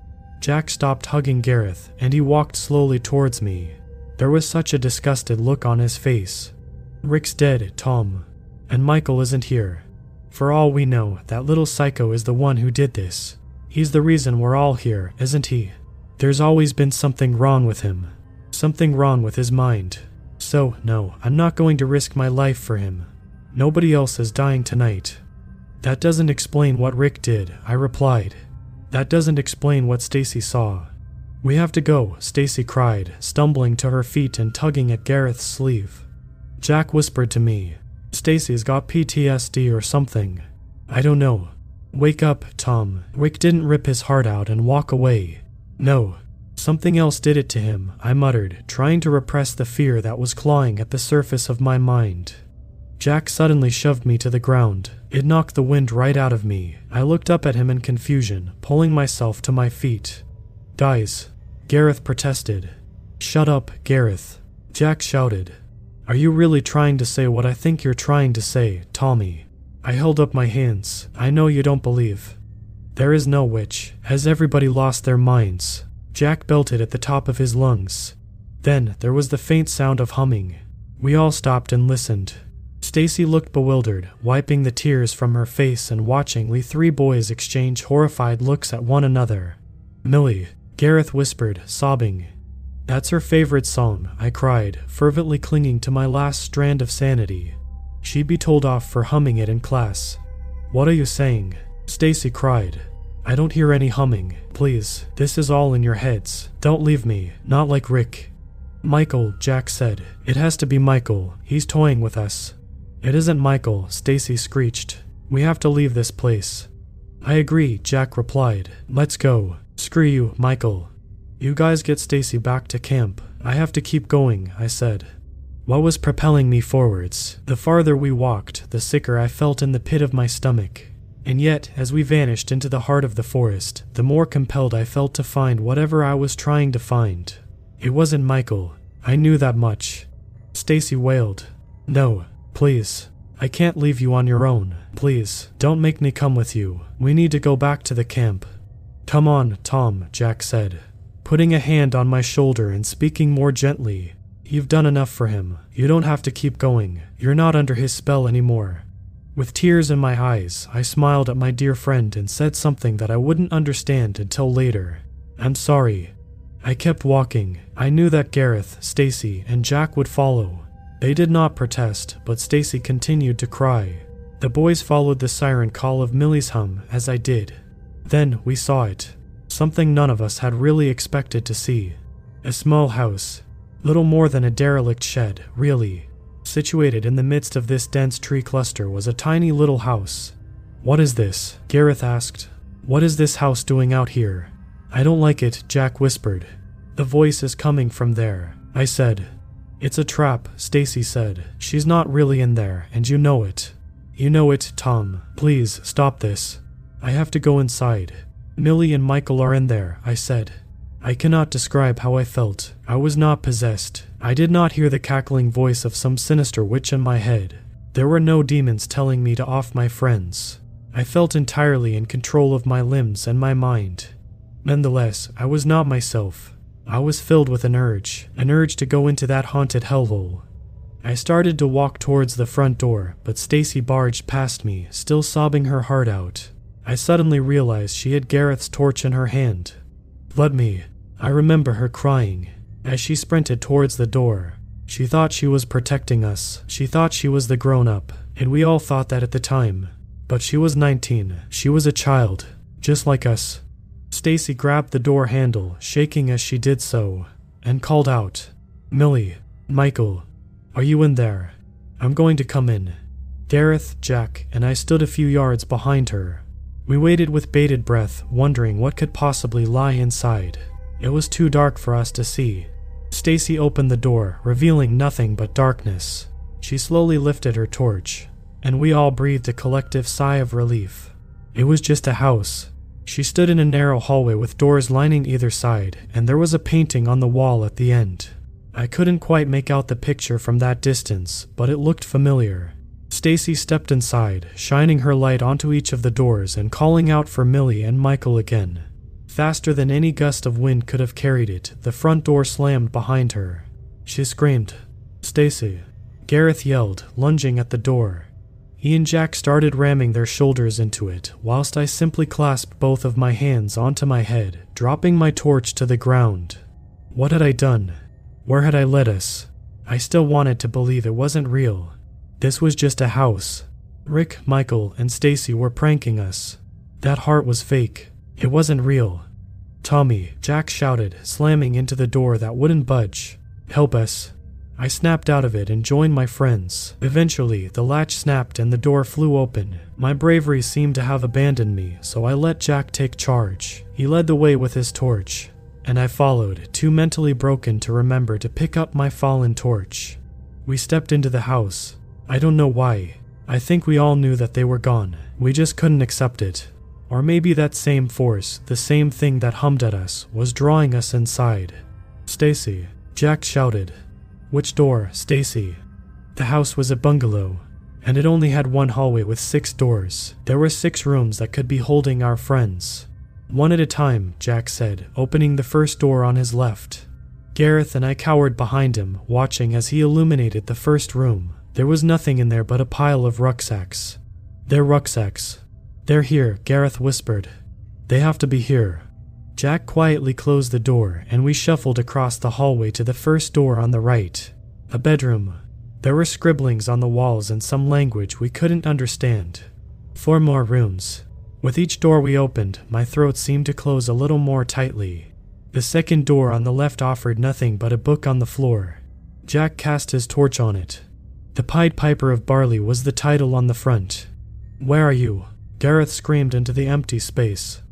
Jack stopped hugging Gareth and he walked slowly towards me. There was such a disgusted look on his face. Rick's dead, Tom. And Michael isn't here. For all we know, that little psycho is the one who did this. He's the reason we're all here, isn't he? There's always been something wrong with him. Something wrong with his mind. So, no, I'm not going to risk my life for him. Nobody else is dying tonight. That doesn't explain what Rick did, I replied. That doesn't explain what Stacy saw. We have to go, Stacy cried, stumbling to her feet and tugging at Gareth's sleeve. Jack whispered to me, Stacy's got PTSD or something. I don't know. Wake up, Tom. Rick didn't rip his heart out and walk away. No, something else did it to him, I muttered, trying to repress the fear that was clawing at the surface of my mind. Jack suddenly shoved me to the ground. It knocked the wind right out of me. I looked up at him in confusion, pulling myself to my feet. Guys, Gareth protested. Shut up, Gareth. Jack shouted. Are you really trying to say what I think you're trying to say, Tommy? I held up my hands. I know you don't believe. There is no witch. Has everybody lost their minds? Jack belted at the top of his lungs. Then there was the faint sound of humming. We all stopped and listened. Stacy looked bewildered, wiping the tears from her face and watching we three boys exchange horrified looks at one another. Millie, Gareth whispered, sobbing. That's her favorite song, I cried, fervently clinging to my last strand of sanity. She'd be told off for humming it in class. What are you saying? Stacy cried. I don't hear any humming. Please, this is all in your heads. Don't leave me, not like Rick. Michael, Jack said. It has to be Michael. He's toying with us. It isn't Michael, Stacy screeched. We have to leave this place. I agree, Jack replied. Let's go. Screw you, Michael. You guys get Stacy back to camp. I have to keep going, I said. What was propelling me forwards? The farther we walked, the sicker I felt in the pit of my stomach. And yet, as we vanished into the heart of the forest, the more compelled I felt to find whatever I was trying to find. It wasn't Michael. I knew that much. Stacy wailed. No, Please, I can't leave you on your own. Please, don't make me come with you. We need to go back to the camp. Come on, Tom, Jack said, putting a hand on my shoulder and speaking more gently. You've done enough for him. You don't have to keep going. You're not under his spell anymore. With tears in my eyes, I smiled at my dear friend and said something that I wouldn't understand until later. I'm sorry. I kept walking. I knew that Gareth, Stacy, and Jack would follow. They did not protest, but Stacy continued to cry. The boys followed the siren call of Millie's hum as I did. Then we saw it. Something none of us had really expected to see. A small house, little more than a derelict shed, really. Situated in the midst of this dense tree cluster was a tiny little house. What is this? Gareth asked. What is this house doing out here? I don't like it, Jack whispered. The voice is coming from there, I said, it's a trap, Stacy said. She's not really in there, and you know it. You know it, Tom. Please, stop this. I have to go inside. Millie and Michael are in there, I said. I cannot describe how I felt. I was not possessed. I did not hear the cackling voice of some sinister witch in my head. There were no demons telling me to off my friends. I felt entirely in control of my limbs and my mind. Nonetheless, I was not myself. I was filled with an urge, an urge to go into that haunted hellhole. I started to walk towards the front door, but Stacy barged past me, still sobbing her heart out. I suddenly realized she had Gareth's torch in her hand. Let me. I remember her crying as she sprinted towards the door. She thought she was protecting us. She thought she was the grown up, and we all thought that at the time. But she was 19. She was a child, just like us. Stacy grabbed the door handle, shaking as she did so, and called out, Millie, Michael, are you in there? I'm going to come in. Gareth, Jack, and I stood a few yards behind her. We waited with bated breath, wondering what could possibly lie inside. It was too dark for us to see. Stacy opened the door, revealing nothing but darkness. She slowly lifted her torch, and we all breathed a collective sigh of relief. It was just a house, she stood in a narrow hallway with doors lining either side, and there was a painting on the wall at the end. I couldn't quite make out the picture from that distance, but it looked familiar. Stacy stepped inside, shining her light onto each of the doors and calling out for Millie and Michael again. Faster than any gust of wind could have carried it, the front door slammed behind her. She screamed, Stacy. Gareth yelled, lunging at the door. He and Jack started ramming their shoulders into it, whilst I simply clasped both of my hands onto my head, dropping my torch to the ground. What had I done? Where had I led us? I still wanted to believe it wasn't real. This was just a house. Rick, Michael, and Stacy were pranking us. That heart was fake. It wasn't real. Tommy, Jack shouted, slamming into the door that wouldn't budge. Help us. I snapped out of it and joined my friends. Eventually, the latch snapped and the door flew open. My bravery seemed to have abandoned me, so I let Jack take charge. He led the way with his torch, and I followed, too mentally broken to remember to pick up my fallen torch. We stepped into the house. I don't know why. I think we all knew that they were gone. We just couldn't accept it. Or maybe that same force, the same thing that hummed at us, was drawing us inside. Stacy, Jack shouted. Which door, Stacy? The house was a bungalow, and it only had one hallway with six doors. There were six rooms that could be holding our friends. One at a time, Jack said, opening the first door on his left. Gareth and I cowered behind him, watching as he illuminated the first room. There was nothing in there but a pile of rucksacks. They're rucksacks, they're here, Gareth whispered. They have to be here. Jack quietly closed the door, and we shuffled across the hallway to the first door on the right. A bedroom. There were scribblings on the walls in some language we couldn't understand. Four more rooms. With each door we opened, my throat seemed to close a little more tightly. The second door on the left offered nothing but a book on the floor. Jack cast his torch on it. The Pied Piper of Barley was the title on the front. Where are you? Gareth screamed into the empty space.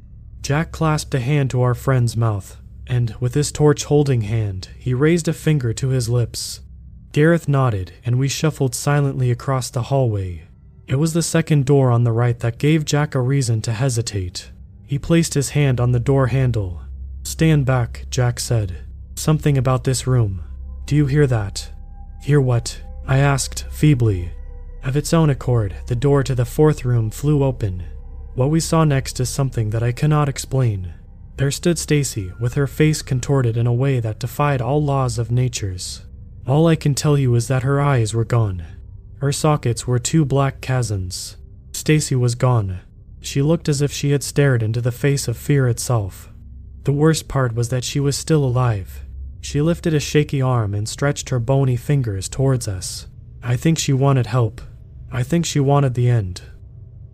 Jack clasped a hand to our friend's mouth, and with his torch holding hand, he raised a finger to his lips. Gareth nodded, and we shuffled silently across the hallway. It was the second door on the right that gave Jack a reason to hesitate. He placed his hand on the door handle. Stand back, Jack said. Something about this room. Do you hear that? Hear what? I asked, feebly. Of its own accord, the door to the fourth room flew open. What we saw next is something that I cannot explain. There stood Stacy, with her face contorted in a way that defied all laws of nature's. All I can tell you is that her eyes were gone. Her sockets were two black chasms. Stacy was gone. She looked as if she had stared into the face of fear itself. The worst part was that she was still alive. She lifted a shaky arm and stretched her bony fingers towards us. I think she wanted help. I think she wanted the end.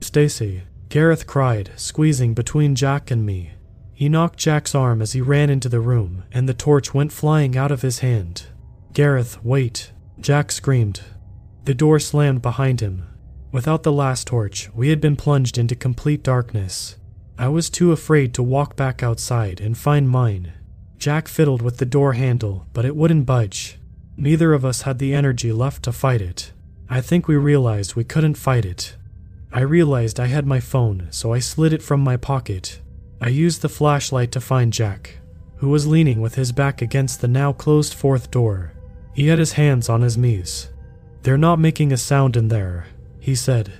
Stacy, Gareth cried, squeezing between Jack and me. He knocked Jack's arm as he ran into the room, and the torch went flying out of his hand. Gareth, wait. Jack screamed. The door slammed behind him. Without the last torch, we had been plunged into complete darkness. I was too afraid to walk back outside and find mine. Jack fiddled with the door handle, but it wouldn't budge. Neither of us had the energy left to fight it. I think we realized we couldn't fight it. I realized I had my phone, so I slid it from my pocket. I used the flashlight to find Jack, who was leaning with his back against the now closed fourth door. He had his hands on his knees. They're not making a sound in there, he said.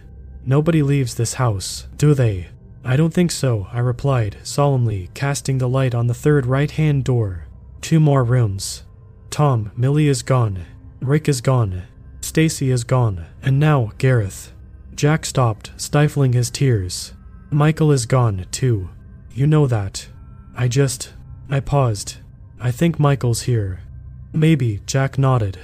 Nobody leaves this house, do they? I don't think so, I replied, solemnly, casting the light on the third right hand door. Two more rooms. Tom, Millie is gone. Rick is gone. Stacy is gone, and now Gareth. Jack stopped, stifling his tears. Michael is gone, too. You know that. I just. I paused. I think Michael's here. Maybe, Jack nodded.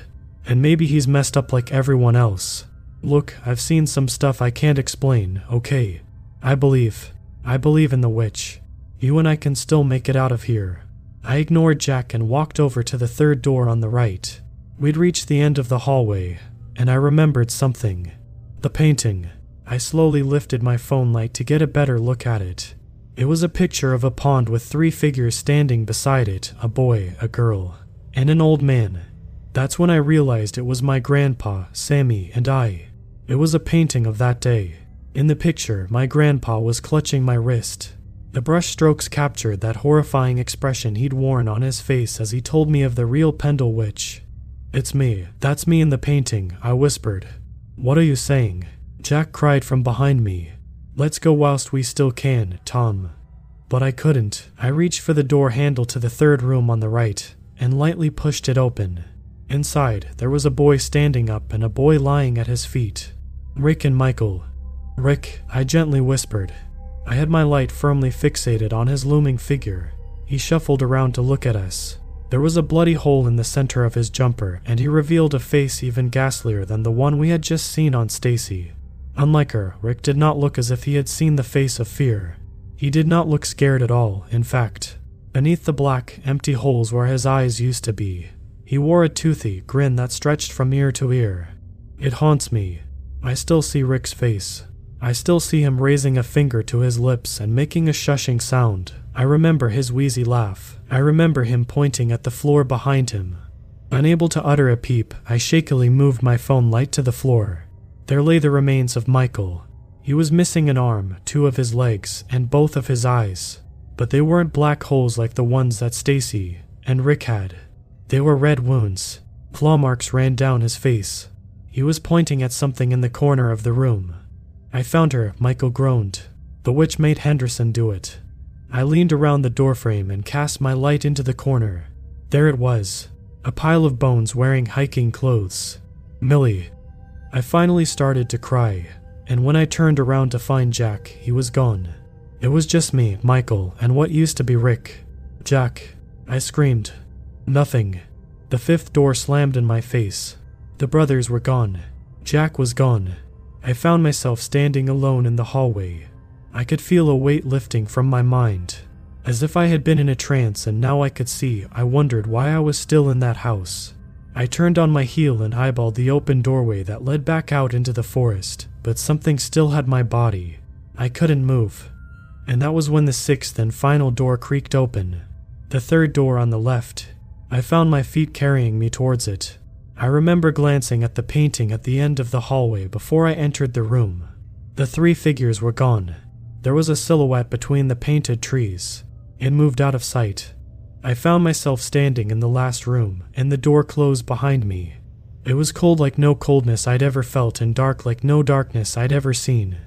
And maybe he's messed up like everyone else. Look, I've seen some stuff I can't explain, okay? I believe. I believe in the witch. You and I can still make it out of here. I ignored Jack and walked over to the third door on the right. We'd reached the end of the hallway, and I remembered something. The painting. I slowly lifted my phone light to get a better look at it. It was a picture of a pond with three figures standing beside it a boy, a girl, and an old man. That's when I realized it was my grandpa, Sammy, and I. It was a painting of that day. In the picture, my grandpa was clutching my wrist. The brushstrokes captured that horrifying expression he'd worn on his face as he told me of the real Pendle Witch. It's me. That's me in the painting, I whispered. What are you saying? Jack cried from behind me. Let's go whilst we still can, Tom. but I couldn't. I reached for the door handle to the third room on the right and lightly pushed it open. Inside, there was a boy standing up and a boy lying at his feet. Rick and Michael. Rick, I gently whispered. I had my light firmly fixated on his looming figure. He shuffled around to look at us. There was a bloody hole in the center of his jumper, and he revealed a face even ghastlier than the one we had just seen on Stacy. Unlike her, Rick did not look as if he had seen the face of fear. He did not look scared at all, in fact. Beneath the black, empty holes where his eyes used to be, he wore a toothy grin that stretched from ear to ear. It haunts me. I still see Rick's face. I still see him raising a finger to his lips and making a shushing sound. I remember his wheezy laugh. I remember him pointing at the floor behind him. Unable to utter a peep, I shakily moved my phone light to the floor. There lay the remains of Michael. He was missing an arm, two of his legs, and both of his eyes. But they weren't black holes like the ones that Stacy and Rick had. They were red wounds. Claw marks ran down his face. He was pointing at something in the corner of the room. I found her, Michael groaned. The witch made Henderson do it. I leaned around the doorframe and cast my light into the corner. There it was a pile of bones wearing hiking clothes. Millie. I finally started to cry, and when I turned around to find Jack, he was gone. It was just me, Michael, and what used to be Rick. Jack. I screamed. Nothing. The fifth door slammed in my face. The brothers were gone. Jack was gone. I found myself standing alone in the hallway. I could feel a weight lifting from my mind. As if I had been in a trance and now I could see, I wondered why I was still in that house. I turned on my heel and eyeballed the open doorway that led back out into the forest, but something still had my body. I couldn't move. And that was when the sixth and final door creaked open. The third door on the left. I found my feet carrying me towards it. I remember glancing at the painting at the end of the hallway before I entered the room. The three figures were gone. There was a silhouette between the painted trees. It moved out of sight. I found myself standing in the last room, and the door closed behind me. It was cold like no coldness I'd ever felt, and dark like no darkness I'd ever seen.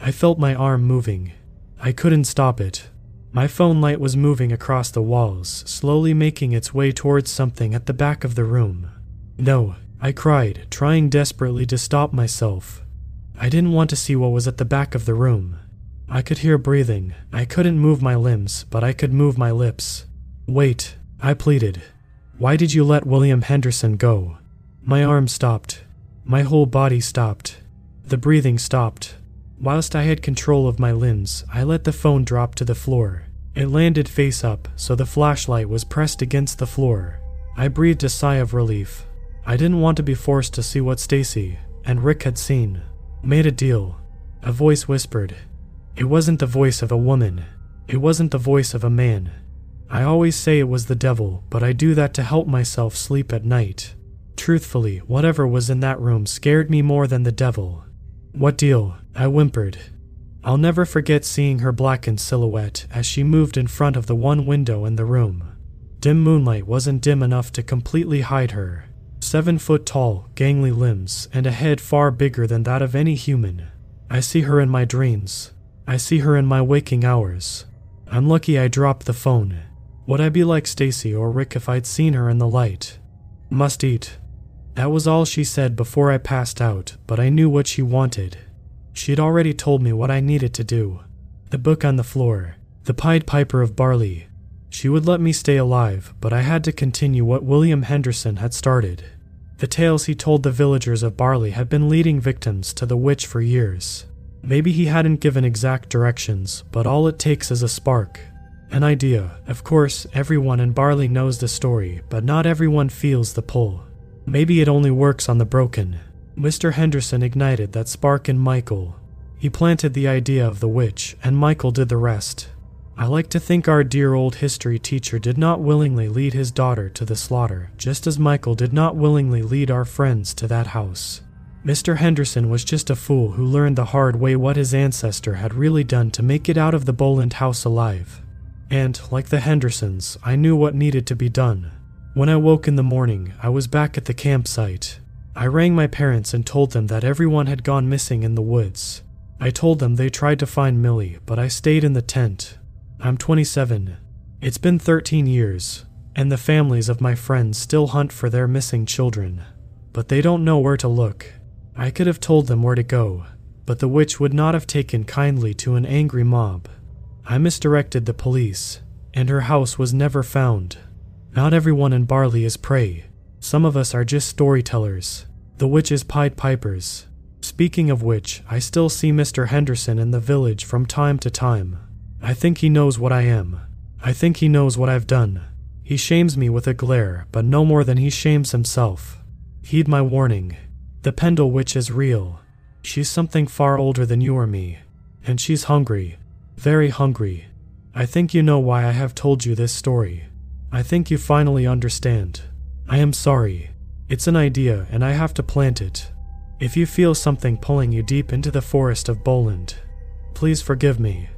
I felt my arm moving. I couldn't stop it. My phone light was moving across the walls, slowly making its way towards something at the back of the room. No, I cried, trying desperately to stop myself. I didn't want to see what was at the back of the room. I could hear breathing. I couldn't move my limbs, but I could move my lips. Wait, I pleaded. Why did you let William Henderson go? My arm stopped. My whole body stopped. The breathing stopped. Whilst I had control of my limbs, I let the phone drop to the floor. It landed face up, so the flashlight was pressed against the floor. I breathed a sigh of relief. I didn't want to be forced to see what Stacy and Rick had seen. Made a deal. A voice whispered, it wasn't the voice of a woman. It wasn't the voice of a man. I always say it was the devil, but I do that to help myself sleep at night. Truthfully, whatever was in that room scared me more than the devil. What deal? I whimpered. I'll never forget seeing her blackened silhouette as she moved in front of the one window in the room. Dim moonlight wasn't dim enough to completely hide her. Seven foot tall, gangly limbs, and a head far bigger than that of any human. I see her in my dreams, I see her in my waking hours. I'm lucky I dropped the phone. Would I be like Stacy or Rick if I'd seen her in the light? Must eat. That was all she said before I passed out, but I knew what she wanted. She'd already told me what I needed to do. The book on the floor, The Pied Piper of Barley. She would let me stay alive, but I had to continue what William Henderson had started. The tales he told the villagers of Barley had been leading victims to the witch for years. Maybe he hadn't given exact directions, but all it takes is a spark. An idea. Of course, everyone in Barley knows the story, but not everyone feels the pull. Maybe it only works on the broken. Mr. Henderson ignited that spark in Michael. He planted the idea of the witch, and Michael did the rest. I like to think our dear old history teacher did not willingly lead his daughter to the slaughter, just as Michael did not willingly lead our friends to that house. Mr. Henderson was just a fool who learned the hard way what his ancestor had really done to make it out of the Bowland house alive. And, like the Hendersons, I knew what needed to be done. When I woke in the morning, I was back at the campsite. I rang my parents and told them that everyone had gone missing in the woods. I told them they tried to find Millie, but I stayed in the tent. I'm 27. It's been 13 years, and the families of my friends still hunt for their missing children. But they don't know where to look. I could have told them where to go, but the witch would not have taken kindly to an angry mob. I misdirected the police, and her house was never found. Not everyone in Barley is prey. Some of us are just storytellers. The witch is Pied Pipers. Speaking of which, I still see Mr. Henderson in the village from time to time. I think he knows what I am. I think he knows what I've done. He shames me with a glare, but no more than he shames himself. Heed my warning. The Pendle Witch is real. She's something far older than you or me, and she's hungry, very hungry. I think you know why I have told you this story. I think you finally understand. I am sorry. It's an idea, and I have to plant it. If you feel something pulling you deep into the forest of Bowland, please forgive me.